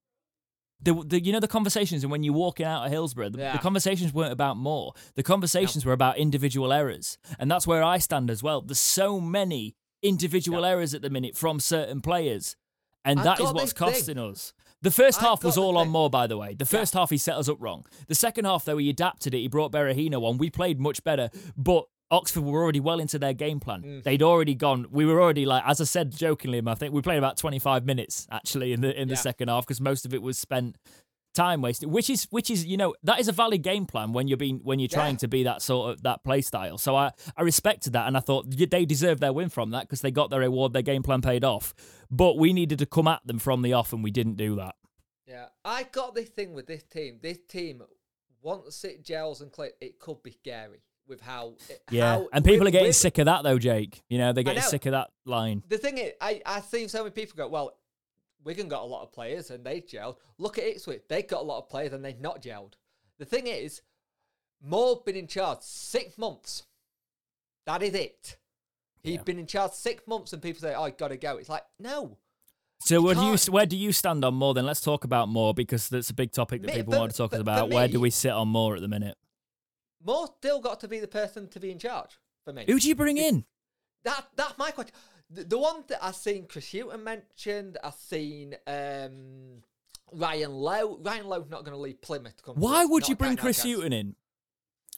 the, the you know the conversations and when you're walking out of Hillsborough, the, Yeah. the conversations weren't about Moore. The conversations were about individual errors, and that's where I stand as well. There's so many individual errors at the minute from certain players, and I've that is what's this thing. costing us. The first I've half was all on. Moore, by the way. The first half he set us up wrong. The second half, though, he adapted it. He brought Berahino on. We played much better, but Oxford were already well into their game plan. Mm. They'd already gone. We were already like, as I said jokingly, I think we played about 25 minutes actually in the in the Yeah. second half because most of it was spent time wasting. Which is which is you know that is a valid game plan when you're being when you're trying Yeah. to be that sort of that play style. So I I respected that and I thought they deserved their win from that because they got their reward. Their game plan paid off. But we needed to come at them from the off and we didn't do that. Yeah, I got this thing with this team. This team, once it gels and clicks, it could be scary with how. Eh, yeah, how- and people with- are getting with- sick of that though, Jake. You know they're getting know. sick of that line. The thing is, I I see so many people go, well, Wigan got a lot of players and they gelled. Look at Ipswich, they got a lot of players and they've not gelled. The thing is, Moore been in charge six months. That is it. He's Yeah. been in charge six months, and people say, "Oh, I gotta go." It's like, no, So where do you where do you stand on Moore? Then let's talk about Moore because that's a big topic that Me- people for- want to talk for about. Where do we sit on Moore at the minute? Moore still got to be the person to be in charge for me. Who do you bring in? That that's my question. The, the one that I've seen Chris Hughton mentioned, I've seen um, Ryan Lowe. Ryan Lowe's not going to leave Plymouth. To come Why would you bring Chris. Hughton in?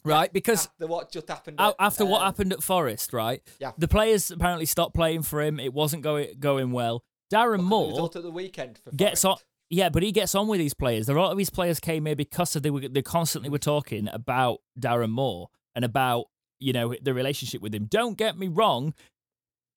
Right, because after what just happened? at, after what um, happened at Forest, right? Yeah. The players apparently stopped playing for him. It wasn't going going well. Darren Moore the weekend for gets on. Yeah, but he gets on with these players. A lot of these players came here because of they were they constantly were talking about Darren Moore and about you know the relationship with him. Don't get me wrong,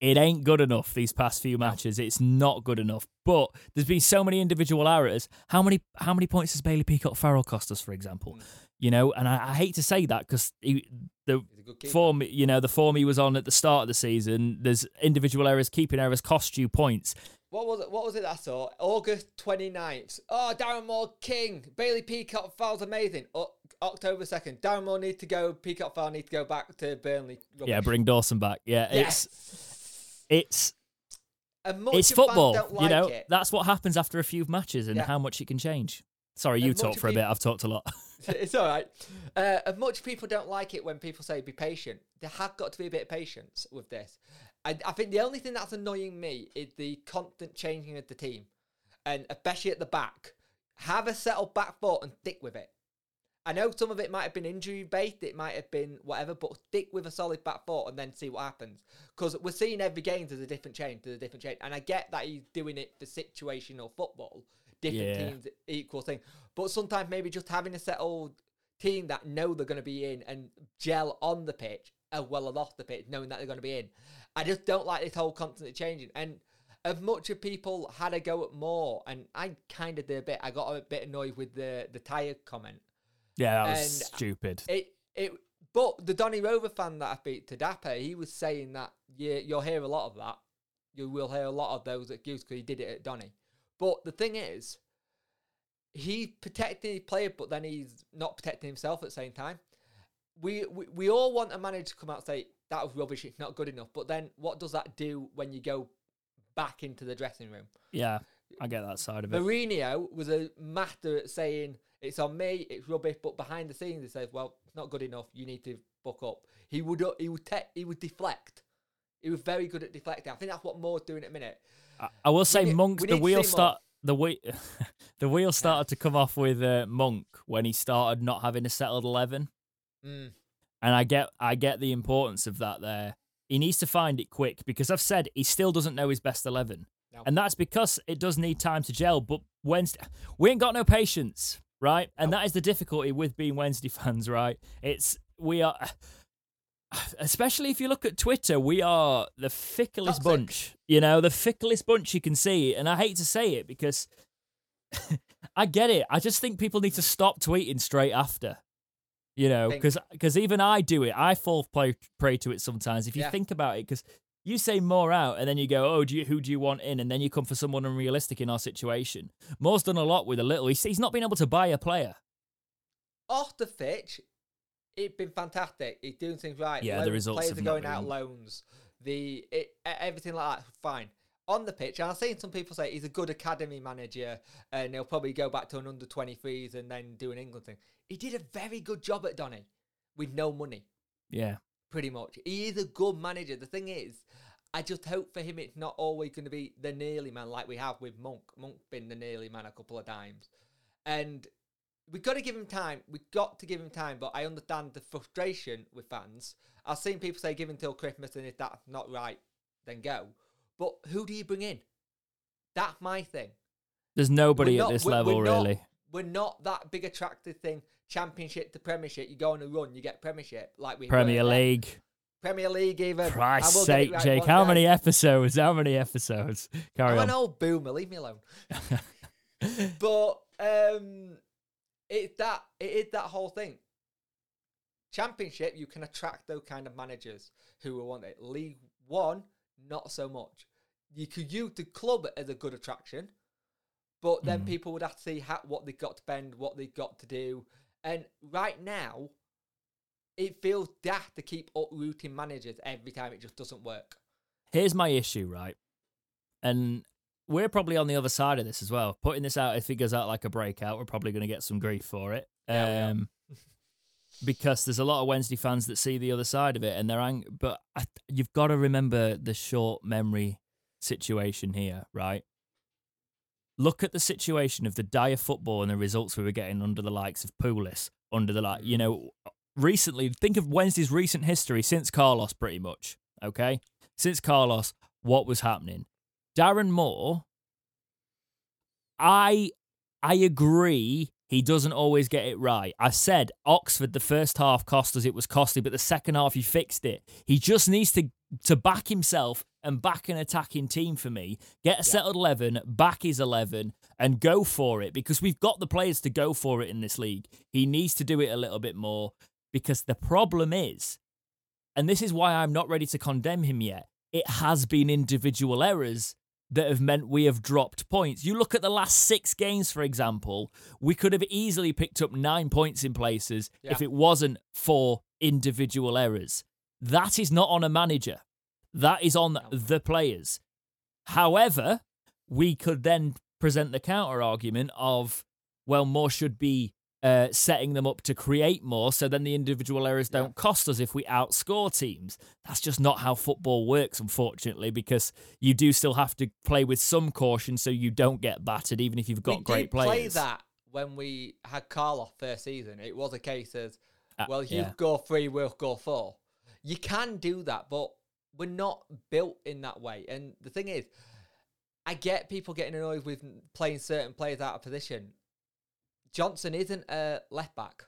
it ain't good enough these past few matches. It's not good enough. But there's been so many individual errors. How many how many points has Bailey Peacock Farrell cost us, for example? Mm. You know, and I, I hate to say that because the He's a good keeper. form you know the form he was on at the start of the season. There's individual errors, keeping errors cost you points. What was it? What was it that I saw? August 29th. Oh, Darren Moore king. Bailey Peacock Farrell's amazing. O- October 2nd. Darren Moore need to go. Peacock Farrell need to go back to Burnley. Yeah, bring Dawson back. Yeah, it's Yes. it's much it's football. don't you know, it. that's what happens after a few matches and Yeah. how much it can change. Sorry, you talk for a bit. I've talked a lot. [laughs] [laughs] it's all right. Uh, and much people don't like it when people say be patient. There have got to be a bit of patience with this. I, I think the only thing that's annoying me is the constant changing of the team, and especially at the back. Have a settled back four and stick with it. I know some of it might have been injury based, it might have been whatever, but stick with a solid back four and then see what happens. Because we're seeing every game there's a different change, there's a different change, and I get that he's doing it for situational football. Different Yeah. teams equal thing, but sometimes maybe just having a settled team that know they're going to be in and gel on the pitch as well as off the pitch, knowing that they're going to be in. I just don't like this whole constantly changing. And as much of people had a go at Moore, and I kind of did a bit. I got a bit annoyed with the the tire comment. yeah, that was And- stupid. It it. But the Donny Rover fan that I beat to Dapper, he was saying that yeah, you'll hear a lot of that. You will hear a lot of those at Goose because he did it at Donny. But the thing is, he's protecting his player, but then he's not protecting himself at the same time. We, we we all want a manager to come out and say that was rubbish, it's not good enough. But then what does that do when you go back into the dressing room? Yeah, I get that side of it. Mourinho was a master at saying it's on me, it's rubbish, but behind the scenes he says, "Well, it's not good enough. You need to buck up." He would he would te- he would deflect. He was very good at deflecting. I think that's what Moore's doing at the minute. I, I will say, need- Monk. we The wheel start. The wheel, [laughs] the wheel started to come off with uh, Monk when he started not having a settled eleven, Mm. and I get, I get the importance of that. There, he needs to find it quick because I've said he still doesn't know his best eleven, No. and that's because it does need time to gel. But Wednesday, we ain't got no patience, right? And No. that is the difficulty with being Wednesday [laughs] fans, right? It's we are. [sighs] Especially if you look at Twitter, we are the ficklest bunch. You know, the ficklest bunch you can see. And I hate to say it because [laughs] I get it. I just think people need to stop tweeting straight after. You know, because even I do it. I fall play, prey to it sometimes. If you Yeah. think about it, because you say Moore out, and then you go, "Oh, do you, who do you want in?" And then you come for someone unrealistic in our situation. Moore's done a lot with a little. He's, he's not been able to buy a player. Off the pitch, it's been fantastic. He's doing things right. Yeah, the Loan- results players are going out loans. The it, everything like that, fine. On the pitch, and I've seen some people say he's a good academy manager and he'll probably go back to an under 23s and then do an England thing. He did a very good job at Donny with no money, Yeah. pretty much. He is a good manager. The thing is, I just hope for him it's not always going to be the nearly man like we have with Monk. Monk been the nearly man a couple of times. And we've got to give him time. We've got to give him time, but I understand the frustration with fans. I've seen people say give him till Christmas, and if that's not right, then go. But who do you bring in? That's my thing. There's nobody We're at this we're- level, we're not- really. We're not that big attractive thing. Championship to Premiership, you go on a run, you get Premiership, like we Premier there. League. Premier League, even. Christ's I will get it sake, right Jake. How day. many episodes? How many episodes? [laughs] Carry I'm on. an old boomer. Leave me alone. [laughs] but um, it's that it is that whole thing. Championship, you can attract those kind of managers who will want it. League One, not so much. You could use the club as a good attraction, but then Mm. people would have to see how, what they've got to spend, what they've got to do. And right now, it feels daft to keep uprooting managers every time. It just doesn't work. Here's my issue, right? And we're probably on the other side of this as well. Putting this out, if it goes out like a breakout, we're probably going to get some grief for it. Yeah, um, because there's a lot of Wednesday fans that see the other side of it and they're angry. But I, you've got to remember the short memory situation here, right? Look at the situation of the dire football and the results we were getting under the likes of Pulis, under the like, you know, recently. Think of Wednesday's recent history since Carlos, pretty much. Okay, since Carlos, what was happening? Darren Moore, I I agree he doesn't always get it right. I said Oxford the first half cost us it was costly, but the second half he fixed it. He just needs to to back himself and back an attacking team for me. Get a settled eleven, back his eleven, and go for it because we've got the players to go for it in this league. He needs to do it a little bit more because the problem is, and this is why I'm not ready to condemn him yet. It has been individual errors that have meant we have dropped points. You look at the last six games, for example, we could have easily picked up nine points in places Yeah. if it wasn't for individual errors. That is not on a manager, that is on the players. However, we could then present the counter argument of, well, Moore should be uh, setting them up to create more so then the individual errors don't cost us if we outscore teams. That's just not how football works, unfortunately, because you do still have to play with some caution so you don't get battered, even if you've got we great did players. play that when we had Carl first season. It was a case of, Uh, well, you yeah. go three, we'll go four. You can do that, but we're not built in that way. And the thing is, I get people getting annoyed with playing certain players out of position. Johnson isn't a left back.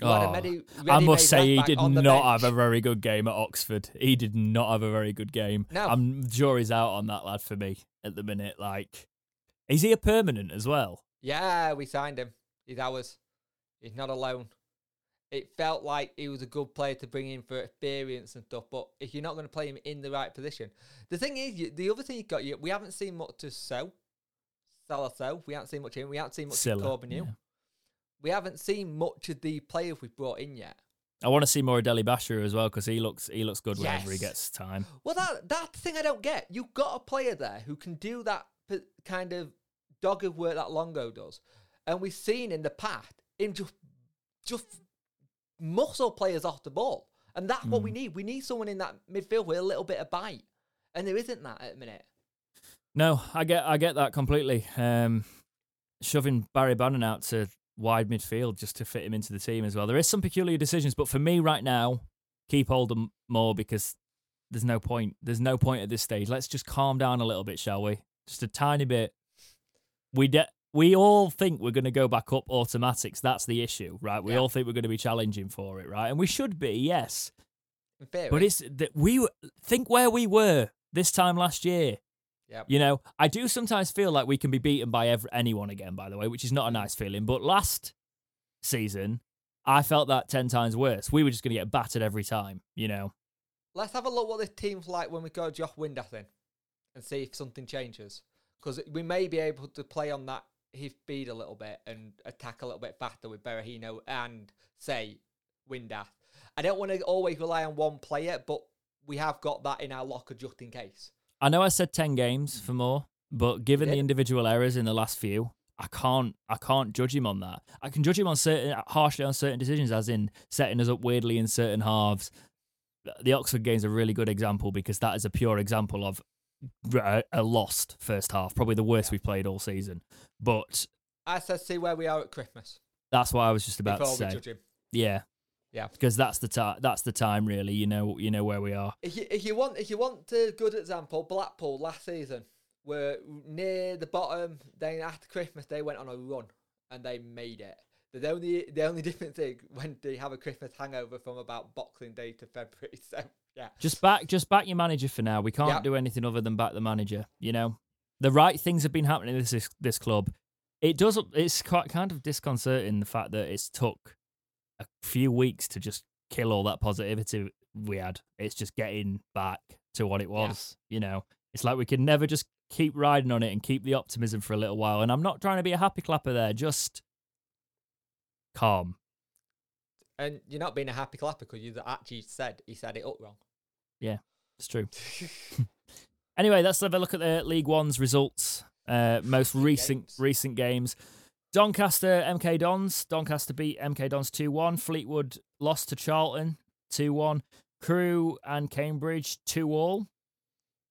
You had a Oh, ready- I ready-made must say he did not the have a very good game at Oxford. He did not have a very good game. No. I'm jury's out on that lad for me at the minute. Like, is he a permanent as well? Yeah, we signed him. He's ours. He's not alone. It felt like he was a good player to bring in for experience and stuff, but if you're not going to play him in the right position, the thing is, the other thing you've got, you we haven't seen much to So, Salah So. We haven't seen much of him. We haven't seen much Silla, of Corbin yeah. We haven't seen much of the players we've brought in yet. I want to see more of Deli Basher as well because he looks he looks good whenever he gets time. Well, that that's the thing I don't get. You've got a player there who can do that p- kind of dogged work that Luongo does, and we've seen in the past him just just muscle players off the ball, and that's what we Mm. need. We need someone in that midfield with a little bit of bite, and there isn't that at the minute. No, I get I get that completely. Um, shoving Barry Bannan out to wide midfield just to fit him into the team as well. There is some peculiar decisions, but for me right now, keep Oldham more because there's no point. There's no point at this stage. Let's just calm down a little bit, shall we? Just a tiny bit. We de- we all think we're going to go back up automatics. That's the issue, right? We Yeah. all think we're going to be challenging for it, right? And we should be, yes. But it's that we were- think where we were this time last year. Yep. You know, I do sometimes feel like we can be beaten by ev- anyone again, by the way, which is not a nice feeling. But last season, I felt that 10 times worse. We were just going to get battered every time, you know. let's have a look what this team's like when we go Josh Windass in, and see if something changes. Because we may be able to play on that his speed a little bit and attack a little bit faster with Berahino and say Windass. I don't want to always rely on one player, but we have got that in our locker just in case. I know I said ten games for mm. Moore, but given the individual errors in the last few, I can't I can't judge him on that. I can judge him on certain harshly on certain decisions, as in setting us up weirdly in certain halves. The Oxford game's a really good example because that is a pure example of a, uh, a lost first half, probably the worst Yeah. we've played all season. But I said, see where we are at Christmas that's what I was just about before to we say. judge him. Yeah, Yeah. because that's the time. That's the time, really. You know, you know where we are. If you, if you want, if you want a good example, Blackpool last season were near the bottom. Then after Christmas, they went on a run and they made it. The only the only difference is when they have a Christmas hangover from about Boxing Day to February. [laughs] So yeah, Just back, just back your manager for now. We can't do anything other than back the manager. You know, the right things have been happening in this this club. It does. It's quite kind of disconcerting the fact that it's took a few weeks to just kill all that positivity we had. It's just getting back to what it Yeah. was. You know, it's like we can never just keep riding on it and keep the optimism for a little while. And I'm not trying to be a happy clapper there. Just calm. and you're not being a happy clapper because you actually said he said it up wrong. Yeah, it's true. [laughs] Anyway, let's have a look at the League One's results. Uh, most recent games. recent games. Doncaster MK Dons. Doncaster beat MK Dons 2 1. Fleetwood lost to Charlton 2 1. Crewe and Cambridge 2 all.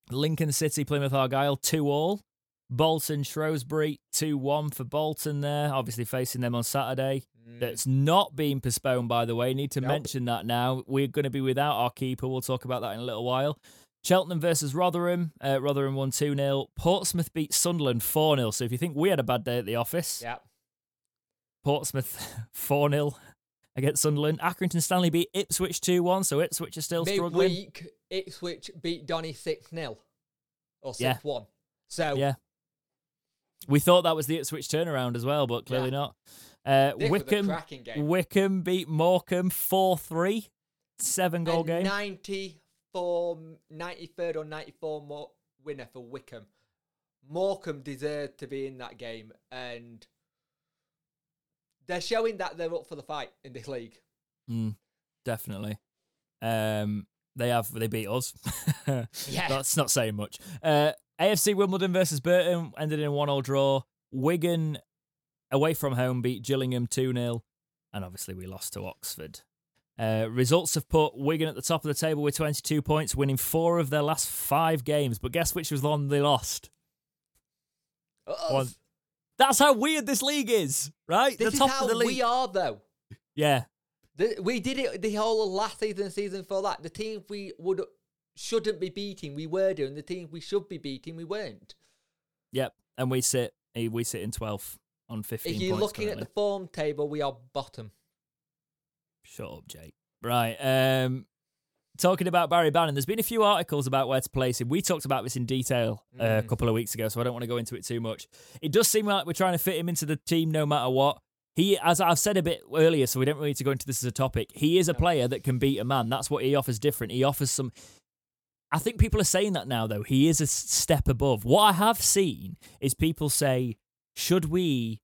Lincoln City Plymouth Argyle 2 all. Bolton Shrewsbury 2 1 for Bolton there. Obviously facing them on Saturday. Mm. That's not being postponed, by the way. Need to Nope. mention that now. We're going to be without our keeper. We'll talk about that in a little while. Cheltenham versus Rotherham. Uh, Rotherham won 2 0. Portsmouth beat Sunderland 4 0. So if you think we had a bad day at the office, yeah, Portsmouth [laughs] 4 0 against Sunderland. Accrington Stanley beat Ipswich 2 1. So Ipswich is still struggling. midweek Ipswich beat Donny six 0 or Yeah. six one. So Yeah. We thought that was the Ipswich turnaround as well, but clearly Yeah. not. Uh, this was a Wycombe, game. Wycombe beat Morecambe 4 3. Seven goal game. 94, 93rd or 94 more winner for Wycombe. Morecambe deserved to be in that game, and they're showing that they're up for the fight in this league. Mm, definitely. Um, they have they beat us. [laughs] Yeah. that's not saying much. Uh, AFC Wimbledon versus Burton ended in a one-all draw. Wigan away from home beat Gillingham two 0 and obviously we lost to Oxford. Uh, results have put Wigan at the top of the table with 22 points, winning four of their last five games. But guess which was the one they lost? One. That's how weird this league is, right? This the top is how of the league. we are, though. Yeah, The, we did it the whole last season, season for that. The team we would shouldn't be beating, we were doing. The team we should be beating, we weren't. yep. And we sit eh, we sit in 12th on 15 If you're looking currently. at the form table, we are bottom. Shut up, Jake. Right. Um, talking about Barry Bannan, there's been a few articles about where to place him. We talked about this in detail uh, a Mm. couple of weeks ago, so I don't want to go into it too much. It does seem like we're trying to fit him into the team no matter what. He, as I've said a bit earlier, so we don't really need to go into this as a topic. He is a player that can beat a man. That's what he offers different. He offers some. I think people are saying that now, though. He is a step above. What I have seen is people say, should we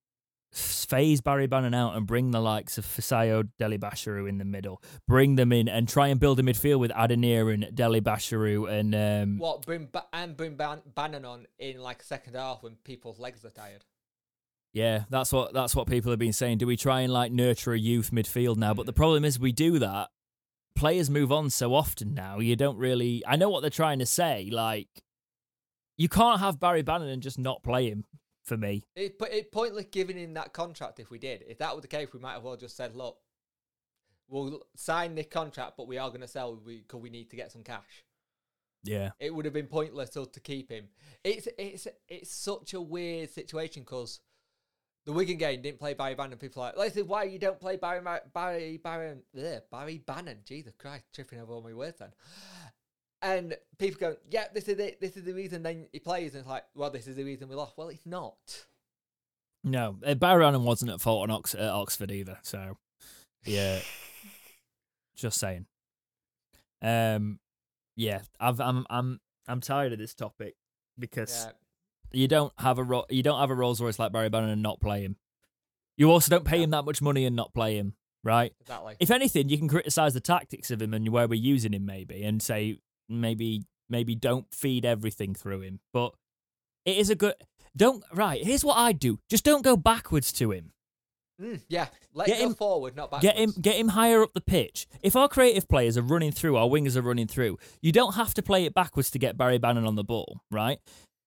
phase Barry Bannan out and bring the likes of Fisayo Dele-Bashiru in the middle, bring them in and try and build a midfield with Adeniran and Dele-Bashiru and um, What bring ba- and bring Ban- Bannan on in like second half when people's legs are tired. yeah, that's what that's what people have been saying. Do we try and like nurture a youth midfield now? But the problem is we do that. Players move on so often now. You don't really. I know what they're trying to say. Like, you can't have Barry Bannan and just not play him. For me, It but it pointless giving him that contract if we did. If that were the case, we might have well just said, look, we'll sign the contract, but we are going to sell because we need to get some cash. yeah, It would have been pointless to, to keep him. It's it's it's such a weird situation because the Wigan game didn't play Barry Bannan. People are like, let's say why you don't play Barry Barry Barry Barry Bannan. Jesus Christ, tripping over all my words then. And people go, yeah, this is it. This is the reason. Then he plays, and it's like, well, this is the reason we lost. Well, it's not. no, uh, Barry Bannan wasn't at fault on Ox- at Oxford either. So, yeah, [laughs] just saying. Um, yeah, I've, I'm I'm I'm tired of this topic because Yeah. you don't have a ro- you don't have a Rolls Royce like Barry Bannan and not play him. You also don't pay Yeah. him that much money and not play him, right? Exactly. If anything, you can criticize the tactics of him and where we're using him maybe, and say maybe maybe don't feed everything through him. But it is a good. Don't right. Here's what I do. Just don't go backwards to him. Mm, yeah, let Get him- forward, not backwards. Get him, get him higher up the pitch. If our creative players are running through, our wingers are running through. You don't have to play it backwards to get Barry Bannan on the ball, right?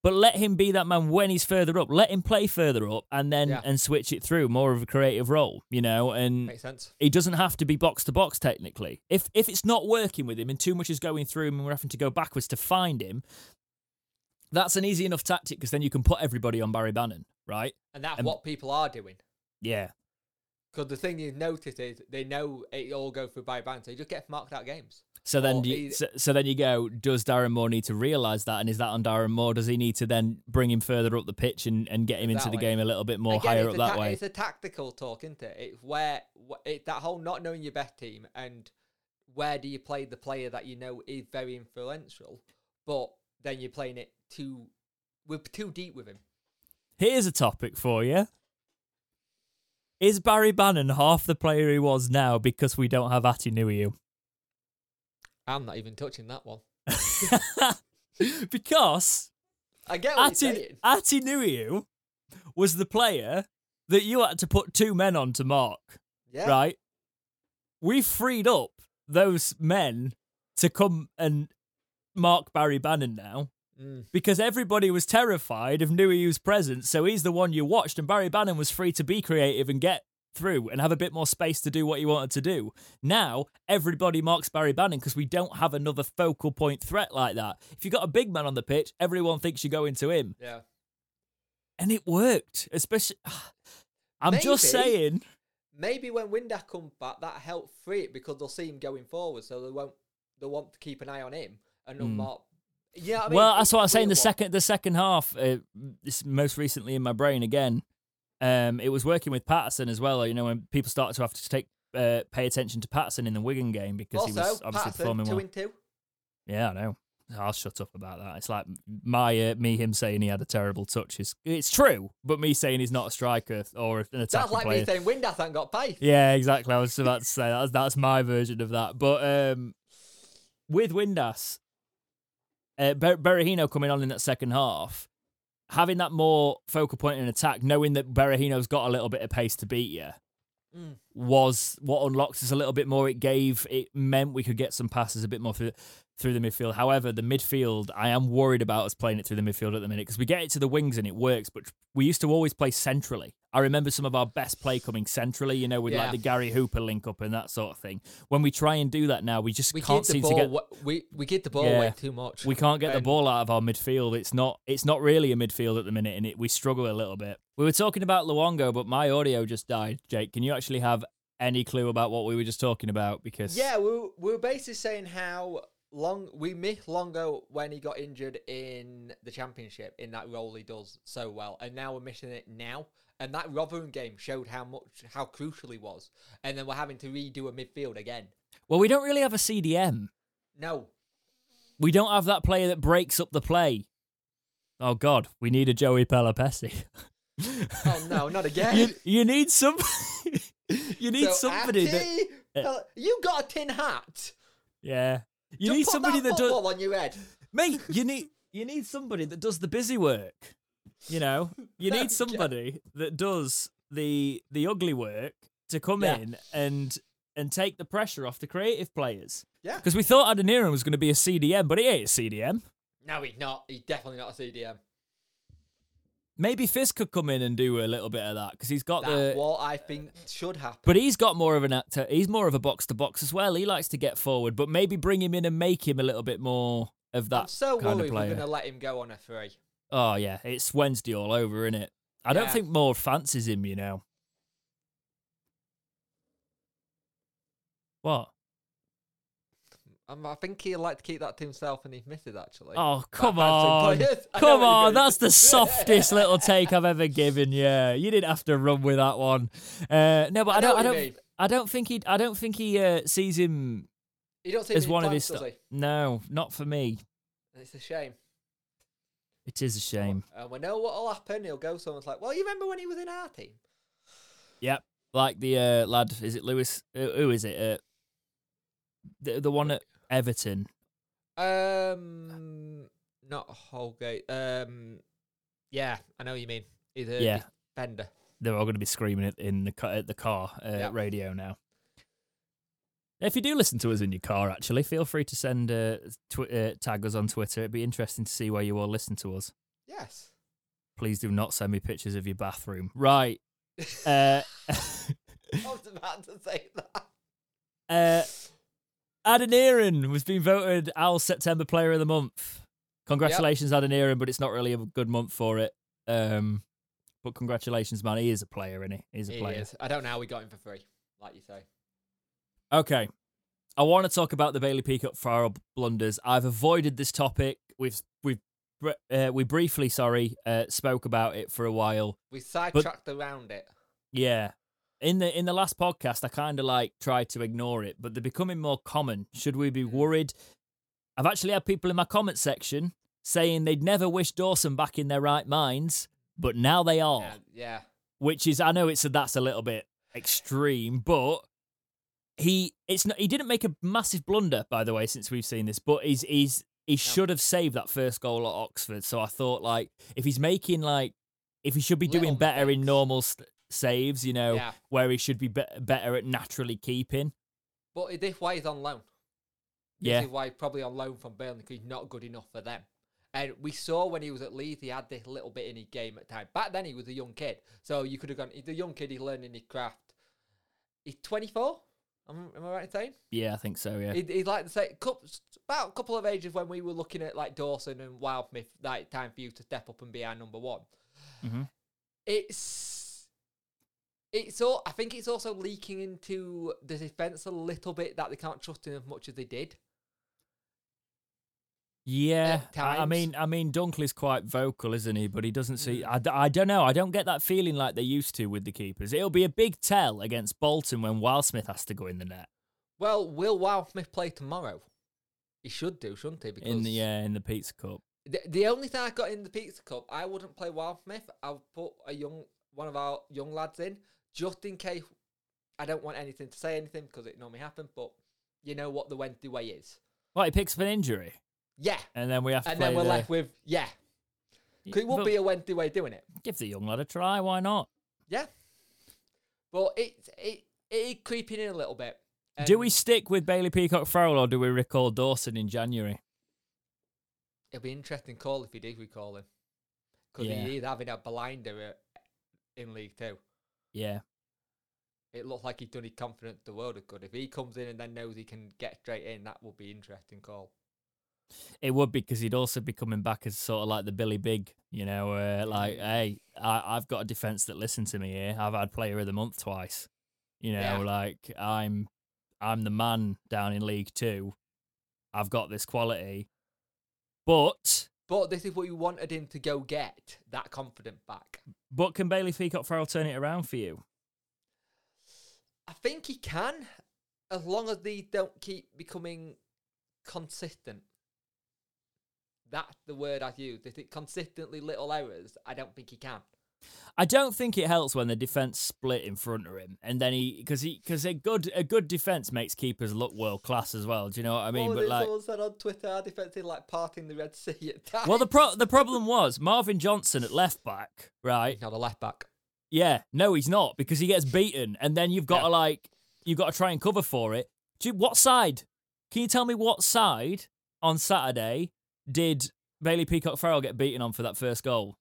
But let him be that man when he's further up. Let him play further up, and then Yeah. and switch it through more of a creative role, you know. And Makes sense. he doesn't have to be box to box technically. If if it's not working with him and too much is going through him and we're having to go backwards to find him, that's an easy enough tactic because then you can put everybody on Barry Bannan, right? And that's Um, what people are doing. Yeah. Because the thing you notice is they know it all go through by Bannan, so you just get marked out games. So then, you, so, so then you go. Does Darren Moore need to realise that, and is that on Darren Moore? Does he need to then bring him further up the pitch and, and get him into the way. game a little bit more Again, higher it's up a that way? It's a tactical talk, isn't it? It's where wh- it, that whole not knowing your best team and where do you play the player that you know is very influential, but then you're playing it too with too deep with him. Here's a topic for you. Is Barry Bannan half the player he was now because we don't have Ati Nuhiu? I'm not even touching that one. [laughs] because I get what you're Ati, saying. Ati Nuhiu was the player that you had to put two men on to mark, Yeah. right? We freed up those men to come and mark Barry Bannan now Mm. because everybody was terrified of Nuhiu's presence. So he's the one you watched, and Barry Bannon was free to be creative and get through and have a bit more space to do what he wanted to do. Now everybody marks Barry Bannan because we don't have another focal point threat like that. If you've got a big man on the pitch, everyone thinks you're going to him, Yeah. and it worked. Especially, [sighs] I'm just saying. Maybe when Windass comes back, that helped free it because they'll see him going forward, so they won't. They want to keep an eye on him and not Mm. mark. Yeah, I mean, well, that's what I was saying. The one. second, the second half, uh, this most recently in my brain again. Um, it was working with Paterson as well. You know, when people started to have to take uh, pay attention to Paterson in the Wigan game because he was obviously Paterson, performing two well. and two. Yeah, I know. I'll shut up about that. It's like my uh, me him saying he had a terrible touch is it's true, but me saying he's not a striker or an attacking That's like player. me saying Windass ain't got pace. Yeah, exactly. I was about to say that's that's my version of that. But um, with Windass, uh, Ber- Berahino coming on in that second half, having that more focal point in attack, knowing that Berahino's got a little bit of pace to beat you, Mm. was what unlocked us a little bit more. It gave it meant we could get some passes a bit more through through the midfield. However, the midfield, I am worried about us playing it through the midfield at the minute because we get it to the wings and it works, but we used to always play centrally. I remember some of our best play coming centrally, you know, with Yeah. like the Gary Hooper link up and that sort of thing. When we try and do that now, we just We can't seem ball. to get we we give the ball Yeah. away too much. we can't get the um, ball out of our midfield. It's not it's not really a midfield at the minute, and it, we struggle a little bit. We were talking about Luongo, but my audio just died. Jake, can you actually have any clue about what we were just talking about? Because Yeah, we were, we were basically saying how long we missed Luongo when he got injured in the championship in that role he does so well, and now we're missing it now. And that Rotherham game showed how much how crucial he was, and then we're having to redo a midfield again. well, we don't really have a CDM. No, We don't have that player that breaks up the play. Oh God, we need a Joey Pelupessy. [laughs] oh no, not again. you, you need some. [laughs] you need So, somebody that. Uh, you got a tin hat. Yeah. You Just need somebody that, that does. on your head. Mate, you need you need somebody that does the busy work. You know, you [laughs] need somebody that does the the ugly work to come Yeah. in and and take the pressure off the creative players. Yeah. Because we thought Adeniran was going to be a CDM, but he ain't a CDM. No, he's not. He's definitely not a CDM. Maybe Fizz could come in and do a little bit of that because he's got That's the. what I think should happen. But he's got more of an actor. He's more of a box to box as well. He likes to get forward, but maybe bring him in and make him a little bit more of that I'm so kind worried of we're going to let him go on a free. Oh yeah, it's Wednesday all over, isn't it? I don't think Moore fancies him, you know. What? Um, I think he'd like to keep that to himself, and he's missed it actually. Oh come That on, players. [laughs] I know come on! That's the [laughs] softest little take I've ever given. Yeah, you didn't have to run with that one. Uh, no, but I, I don't. I don't. mean. I don't think he. I don't think he uh, sees him You don't see as one of plans, his. does stu- No, not for me. It's a shame. It is a shame. And we know what'll happen. He'll go. Someone's like, "Well, you remember when he was in our team?" Yep, like the uh, lad. Is it Lewis? Uh, who is it? Uh, the the one at Everton. Um, not Holgate. Um, yeah, I know what you mean. Either Yeah. Bender. They're all going to be screaming it in the car, at the car uh, Yeah. radio now. If you do listen to us in your car, actually, feel free to send uh, tw- uh, tag us on Twitter. It'd be interesting to see where you all listen to us. Yes. Please do not send me pictures of your bathroom. Right. [laughs] Uh, I was about to say that. [laughs] uh, Adeniran was being voted Al September Player of the Month. Congratulations, Adeniran, but it's not really a good month for it. Um, but congratulations, man. He is a player, isn't he? He's a He player. is. I don't know how we got him for free, like you say. Okay. I want to talk about the Bailey Peacock Farrell blunders. I've avoided this topic. We've we've uh, we briefly, sorry, uh, spoke about it for a while. We sidetracked around it. Yeah. In the in the last podcast, I kind of like tried to ignore it, but they're becoming more common. Should we be worried? I've actually had people in my comment section saying they'd never wish Dawson back in their right minds, but now they are. Yeah, yeah. Which is, I know it's a, that's a little bit extreme, but he it's not he didn't make a massive blunder by the way since we've seen this, but he's he's he should have saved that first goal at Oxford. So I thought like if he's making like if he should be doing Little better in normal st- saves, you know, Yeah. where he should be, be better at naturally keeping. But this why he's on loan. This Yeah. is why he's probably on loan from Burnley because he's not good enough for them. And we saw when he was at Leeds, he had this little bit in his game at time. Back then, he was a young kid, so you could have gone. He's a young kid. He's learning his craft. He's twenty four. Am, am I right in saying? Yeah, I think so. Yeah, he'd like to say about a couple of ages when we were looking at like Dawson and Wildsmith. Like time for you to step up and be our number one. Mhm. It's it's all. I think it's also leaking into the defense a little bit that they can't trust him as much as they did. Yeah. I, mean, I mean, Dunkley's quite vocal, isn't he? But he doesn't see. I, I, I don't know. I don't get that feeling like they used to with the keepers. It'll be a big tell against Bolton when Wildsmith has to go in the net. Well, will Wildsmith play tomorrow? He should do, shouldn't he? Because in the uh, in the Pizza Cup. the, the only thing I got in the Pizza Cup, I wouldn't play Wildsmith. I'll put a young one of our young lads in just in case. I don't want anything to say anything because it normally happens, but you know what the Wednesday way is. Well, he picks up an injury, Yeah, and then we have to and then we're the- left with yeah. 'Cause it would But be a Wednesday way doing it. give the young lad a try. Why not? Yeah, but it it it creeping in a little bit. do we stick with Bailey Peacock Farrell or do we recall Dawson in January? It'll be an interesting call if he did recall him, because Yeah. he is having a blinder in League Two. Yeah, It looked like he'd done his confidence the world of good. If he comes in and then knows he can get straight in, that would be interesting call. It would because he'd also be coming back as sort of like the Billy Big, you know, uh, like hey, I, I've got a defense that listen to me here. I've had Player of the Month twice, you know, Yeah. like I'm I'm the man down in League Two. I've got this quality, but But this is what you wanted him to go get that confidence back. but can Bailey Peacock Farrell turn it around for you? I think he can, as long as they don't keep becoming consistent. That's the word I use. If it consistently little errors, I don't think he can. I don't think it helps when the defense split in front of him, and then he because he because a good a good defense makes keepers look world class as well. Do you know what I mean? what but like, someone said on Twitter, our defense is like parting the Red Sea at times. well, the pro- the problem was Marvin Johnson at left back, right? Not a left back. Yeah, no, he's not because he gets beaten, and then you've got Yeah. to like you've got to try and cover for it. Do you, what side? Can you tell me what side on Saturday did Bailey Peacock Farrell get beaten on for that first goal?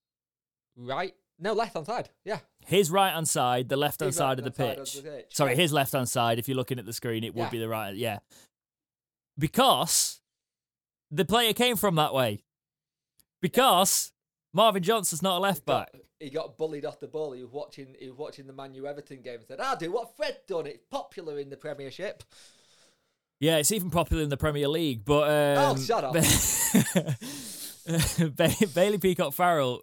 Right? No, left hand side. Yeah. His right hand side, the left hand side of the pitch. side of the pitch, Sorry, his left hand side. If you're looking at the screen, it would Yeah. be the right. Yeah, because the player came from that way. Because Marvin Johnson's not a left back. He got bullied off the ball. He was watching. He was watching the Man U Everton game and said, ah, "I'll do what Fred done. It's popular in the Premiership." Yeah, it's even popular in the Premier League. But um, Oh, shut up. [laughs] Ba- [laughs] Bailey Peacock Farrell,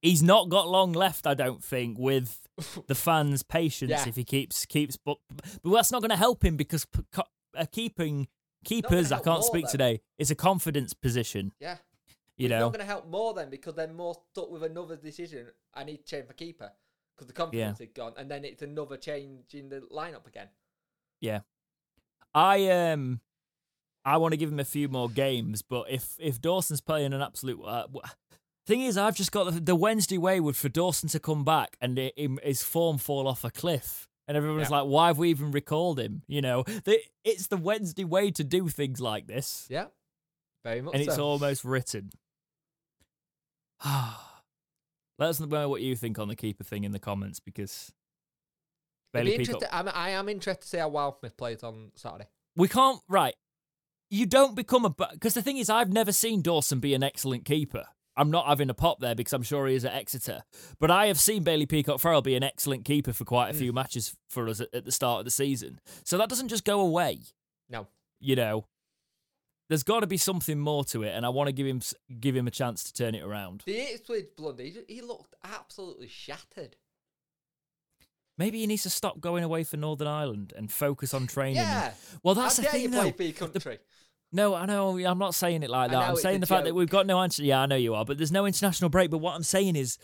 he's not got long left. I don't think with [laughs] the fans' patience Yeah. if he keeps keeps. But, but that's not going to help him because p- co- uh, keeping keepers, I can't more, speak though. today. It's a confidence position. Yeah. You know it's know, not going to help Moore then because they're more stuck with another decision. I need to change my keeper because the confidence is gone, and then it's another change in the lineup again. I um, I want to give him a few more games, but if if Dawson's playing an absolute uh, thing is, I've just got the, the Wednesday wayward for Dawson to come back and it, it, his form fall off a cliff. And everyone's Yeah. like, why have we even recalled him? You know, the, it's the Wednesday way to do things like this. Yeah, very much. and it's almost written. [sighs] Let us know what you think on the keeper thing in the comments because Bailey Peacock. I'm, I am interested to see how Wildsmith plays on Saturday. We can't right. You don't become a because the thing is, I've never seen Dawson be an excellent keeper. I'm not having a pop there because I'm sure he is at Exeter, but I have seen Bailey Peacock Farrell be an excellent keeper for quite a Mm. few matches for us at, at the start of the season. So that doesn't just go away. No. You know, there's got to be something more to it, and I want to give him give him a chance to turn it around. The blunder, he, he looked absolutely shattered. Maybe he needs to stop going away for Northern Ireland and focus on training. Yeah. Well, that's How the dare you thing, play though. your country? No, I know. I'm not saying it like that. I'm saying the fact that we've got no answer. Yeah, I know you are, but there's no international break. But what I'm saying is,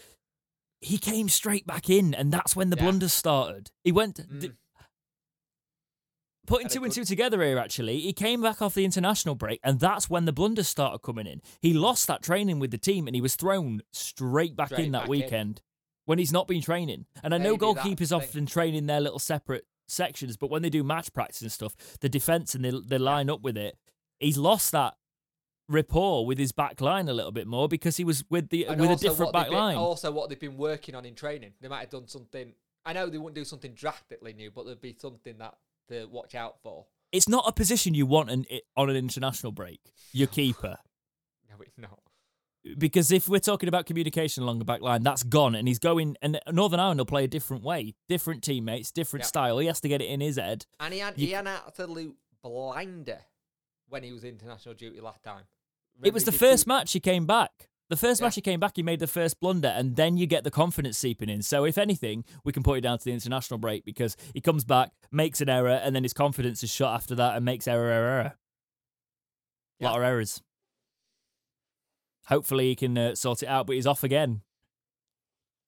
he came straight back in, and that's when the Yeah. blunders started. He went. Mm. Putting Had two and two together here, actually, he came back off the international break, and that's when the blunders started coming in. He lost that training with the team, and he was thrown straight back Straight in that back weekend when he's not been training. And I know Maybe goalkeepers often train in their little separate sections, but when they do match practice and stuff, the defense and they they line up with it. He's lost that rapport with his back line a little bit more because he was with the And with a different back been- line. Also, what they've been working on in training. They might have done something. I know they wouldn't do something drastically new, but there'd be something that to watch out for. It's not a position you want an, on an international break. Your keeper. [sighs] No, it's not. Because if we're talking about communication along the back line, that's gone, and he's going. And Northern Ireland will play a different way, different teammates, different Yeah. style. He has to get it in his head. And he had You- he had an absolute blinder when he was international duty last time. it was the Remember he first match he came back. The first Yeah. match he came back, he made the first blunder, and then you get the confidence seeping in. So, if anything, we can put it down to the international break because he comes back, makes an error, and then his confidence is shot after that and makes error, error, error. A lot of errors. Hopefully, he can uh, sort it out, but he's off again.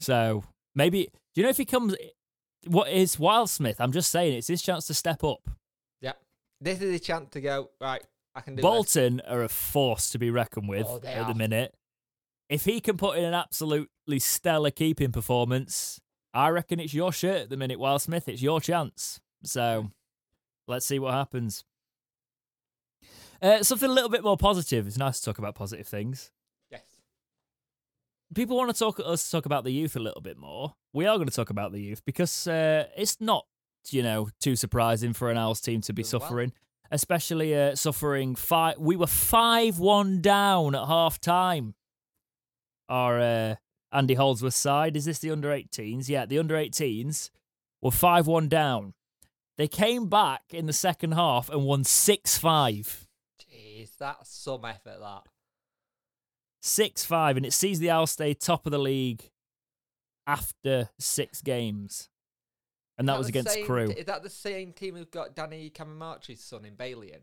So, maybe, do you know if he comes, what is Wildsmith? I'm just saying, it's his chance to step up. Yeah. This is a chance to go, right, I can do this. Bolton are a force to be reckoned with Oh, at the minute. If he can put in an absolutely stellar keeping performance, I reckon it's your shirt at the minute, Wildsmith. It's your chance. So let's see what happens. Uh, something a little bit more positive. It's nice to talk about positive things. People want to talk us talk about the youth a little bit more. We are going to talk about the youth because uh, it's not, you know, too surprising for an Owls team to be Doing well. suffering, especially uh, suffering five. We were five one down at half time. Our uh, Andy Holdsworth side is this the under 18s? Yeah, the under 18s were five one down. They came back in the second half and won six five. Jeez, that's some effort, that. Six five, and it sees the Owls stay top of the league after six games, and that was against same Crewe. is that the same team who've got Danny Cadamarteri's son in Bailey in?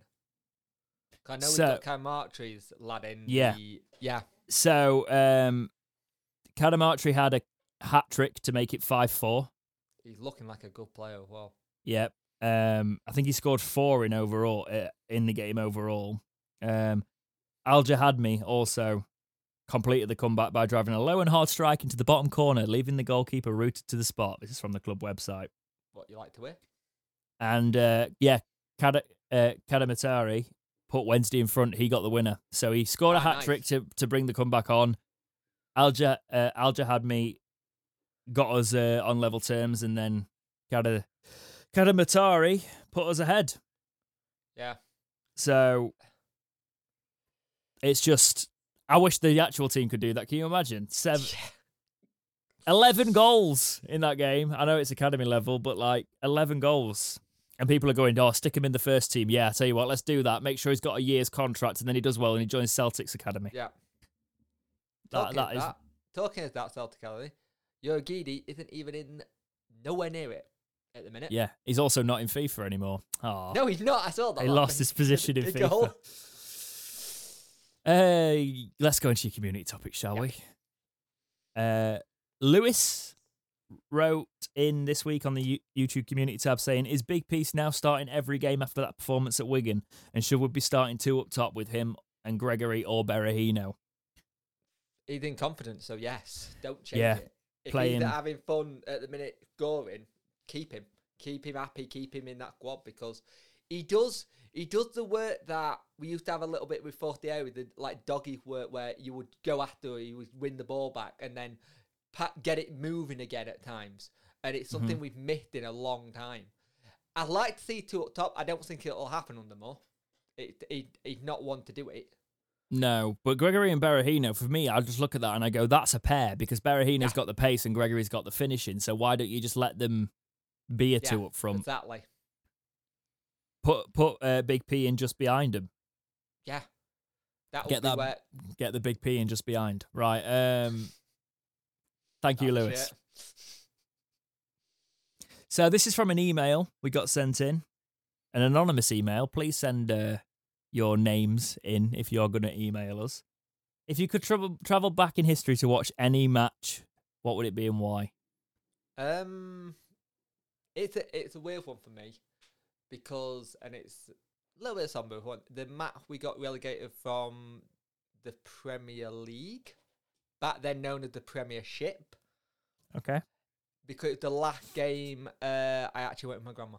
I know So- we've got Cadamarteri's lad in. Yeah. The, yeah. So, um, Cadamarteri had a hat trick to make it five four. He's looking like a good player as well. Yep. Um, I think he scored four in overall uh, in the game overall. Um, Al Jahadmi also completed the comeback by driving a low and hard strike into the bottom corner, leaving the goalkeeper rooted to the spot. This is from the club website. What you like to hear? And uh, yeah, Kada, uh, Cadamarteri put Wednesday in front. He got the winner. So he scored a Ah, hat nice. trick to, to bring the comeback on. Alja uh, Alja had me got us uh, on level terms, and then Kada Cadamarteri put us ahead. Yeah. So it's just. I wish the actual team could do that. Can you imagine? Seven, 11 goals in that game. I know it's academy level, but like 11 goals. And people are going, oh, stick him in the first team. Yeah, I tell you what, let's do that. Make sure he's got a year's contract and then he does well and he joins Celtics Academy. Yeah. That- Talking that is- that, talking that Celtic Academy, Urhoghide isn't even in nowhere near it at the minute. Yeah, he's also not in FIFA anymore. Oh, No, he's not. I saw that. he lost his position [laughs] in FIFA. goal. Uh, let's go into your community topic, shall Yeah. we? Uh, Lewis wrote in this week on the U- YouTube community tab saying, "Is Big Piece now starting every game after that performance at Wigan, and should we be starting two up top with him and Gregory or Berahino?" He's in confidence, so yes, don't change Yeah, it. If playing- he's having fun at the minute, going, keep him, keep him happy, keep him in that squad because he does he does the work that we used to have a little bit with Fortier with the like doggy work where you would go after, you would win the ball back, and then get it moving again at times, and it's mm-hmm. something we've missed in a long time. I'd like to see two up top. I don't think it'll happen under Mo. It, he, he'd not want to do it. No, but Gregory and Berahino, for me, I just look at that and I go, "That's a pair," because Berahino's Yeah. got the pace and Gregory's got the finishing. So why don't you just let them be a Yeah, two up front? Exactly. Put put uh, Big P in just behind him. Yeah. That would Get be that where Get the Big P in just behind. Right. Um. Thank you, That's Lewis. it. So this is from an email we got sent in, an anonymous email. Please send uh, your names in if you're going to email us. If you could travel travel back in history to watch any match, what would it be and why? Um, it's a it's a weird one for me because, and it's a little bit of somber one. The match we got relegated from the Premier League, back then known as the Premiership, Okay. because the last game uh, I actually went with my grandma,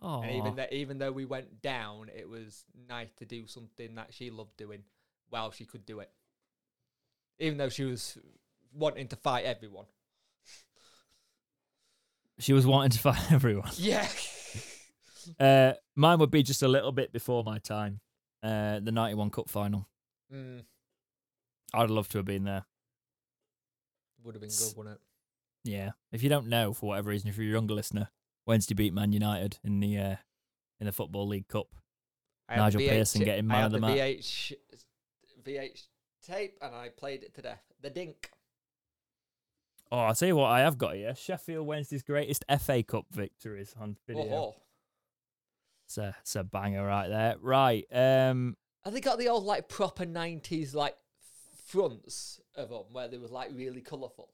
Oh, and even though even though we went down, it was nice to do something that she loved doing while she could do it, even though she was wanting to fight everyone. she was wanting to fight [laughs] everyone. Yeah. [laughs] Uh, mine would be just a little bit before my time. Uh, the '91 Cup final. mm, I'd love to have been there. would have been good, wouldn't it? Yeah. If you don't know, for whatever reason, if you're a younger listener, Wednesday beat Man United in the uh, in the Football League Cup. I Nigel the Pearson getting man of the match. VH, VH tape and I played it to death. The Dink. Oh, I'll tell you what I have got here. Sheffield Wednesday's greatest FA Cup victories on video. Oh, oh. It's, a, it's a banger right there. Right. Um, Have they got the old like proper nineties like fronts of them where they were like really colourful?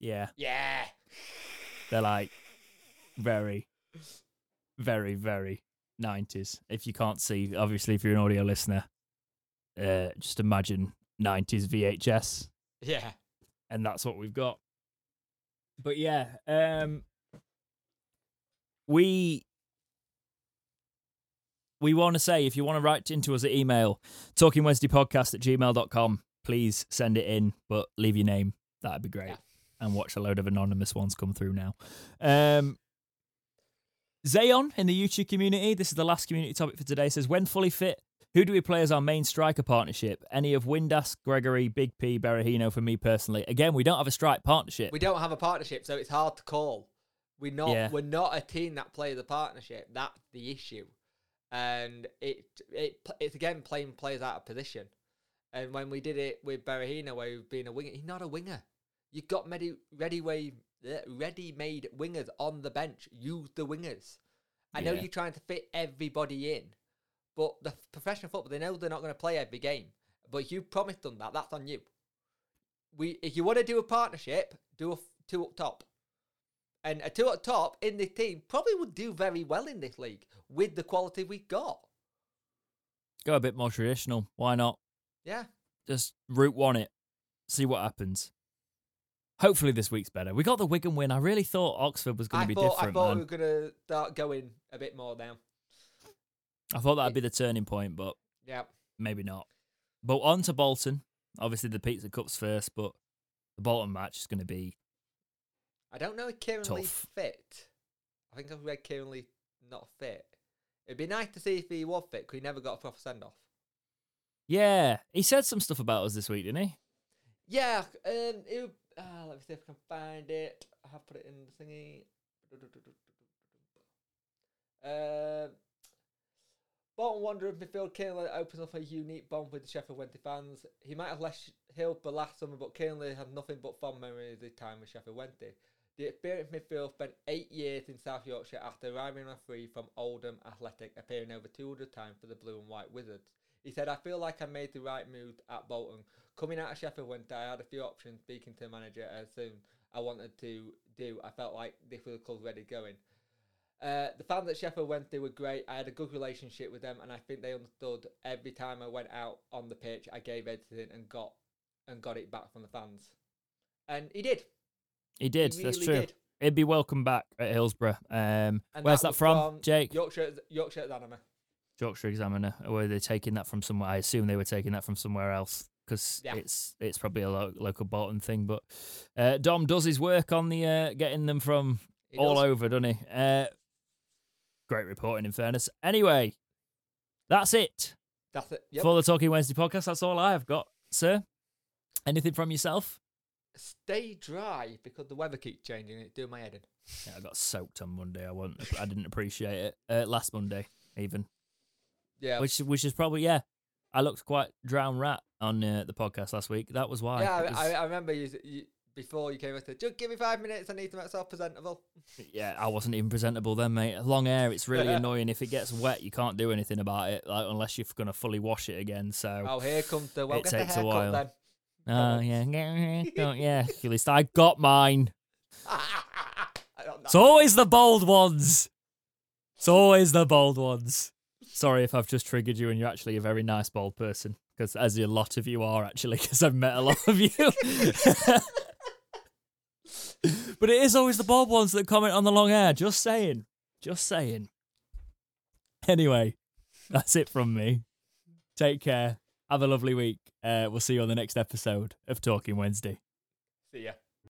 yeah, Yeah. they're like very, very, very 90s. If you can't see, obviously, if you're an audio listener, uh, just imagine 90s VHS. Yeah. and that's what we've got. But yeah, um we we want to say if you want to write into us at email talkingwednesdaypodcast at gmail.com please send it in but leave your name that'd be great Yeah. and watch a load of anonymous ones come through now um Zayon in the YouTube community, this is the last community topic for today, says when fully fit, who do we play as our main striker partnership? Any of Windass, Gregory, Big P, Berahino for me personally. Again, we don't have a strike partnership. We don't have a partnership, so it's hard to call. We're not Yeah. we're not a team that play the partnership. That's the issue. And it it it's again playing players out of position. And when we did it with Berahino, where he was being a winger, he's not a winger. You've got ready ready way uh, ready made wingers on the bench. Use the wingers. I know Yeah. you're trying to fit everybody in, but the professional football they know they're not going to play every game. But you promised them that. That's on you. We if you want to do a partnership, do a f- two up top. And a two up top in this team probably would do very well in this league with the quality we've got. Go a bit more traditional. Why not? Yeah. Just route one it. See what happens. Hopefully this week's better. We got the Wigan win. I really thought Oxford was going to be thought different, I thought man. we were gonna start going a bit more now. I thought that'd be the turning point, but Yeah. maybe not. But on to Bolton. Obviously the Pizza Cup's first, but the Bolton match is going to be I don't know if Kieran Lee's Tough. fit. I think I've read Kieran Lee not fit. It'd be nice to see if he was fit because he never got a proper send off. Yeah, he said some stuff about us this week, didn't he? Yeah, um, it, would- ah, let me see if I can find it. I have put it in the thingy. Um, Bolton Wanderers midfield Kieran opens up a unique bond with the Sheffield Wednesday fans. He might have left Hillsborough last summer, but Kieran had nothing but fond memories of his time with Sheffield Wednesday. The experienced midfield spent eight years in South Yorkshire after arriving on free from Oldham Athletic, appearing over 200 times for the Blue and White Wizards. He said, I feel like I made the right move at Bolton. Coming out of Sheffield Wednesday, I had a few options speaking to the manager as soon I wanted to do. I felt like this was the club ready going. Uh, the fans at Sheffield Wednesday were great. I had a good relationship with them, and I think they understood every time I went out on the pitch, I gave everything and got and got it back from the fans, and he did. He did. He That's true. did. He'd be welcome back at Hillsborough. Um, where's that, was from, Jake? Yorkshire, Yorkshire Examiner. Yorkshire Examiner. Or were they taking that from somewhere? I assume they were taking that from somewhere else because Yeah. it's it's probably a lo- local Bolton thing. But uh, Dom does his work on the uh, getting them from He all does. over, doesn't he? Uh, great reporting, in fairness. Anyway, that's it That's it. Yep. for the Talking Wednesday podcast. That's all I have got, sir. Anything from yourself? Stay dry because the weather keeps changing. It's doing my head in. Yeah, I got soaked on Monday. I wasn't. I didn't appreciate it. Uh, last Monday, even. Yeah. which which is probably yeah. I looked quite drown rat on uh, the podcast last week. That was why. yeah, It was- I, I, I remember you, you before you came with it. Just give me five minutes. I need to make myself presentable. [laughs] yeah, I wasn't even presentable then, mate. Long hair, it's really [laughs] annoying. If it gets wet, you can't do anything about it, like unless you're gonna fully wash it again. So, Oh, here comes the well. It get takes a the haircut while. then. Oh yeah, [laughs] yeah, yeah. [laughs] At least I got mine. [laughs] It's always the bold ones. It's always the bold ones. Sorry if I've just triggered you, and you're actually a very nice bold person, because as a lot of you are actually, because I've met a lot of you. but it is always the bold ones that comment on the long hair. Just saying. Just saying. Anyway, that's it from me. Take care. Have a lovely week. Uh, we'll see you on the next episode of Talking Wednesday. See ya.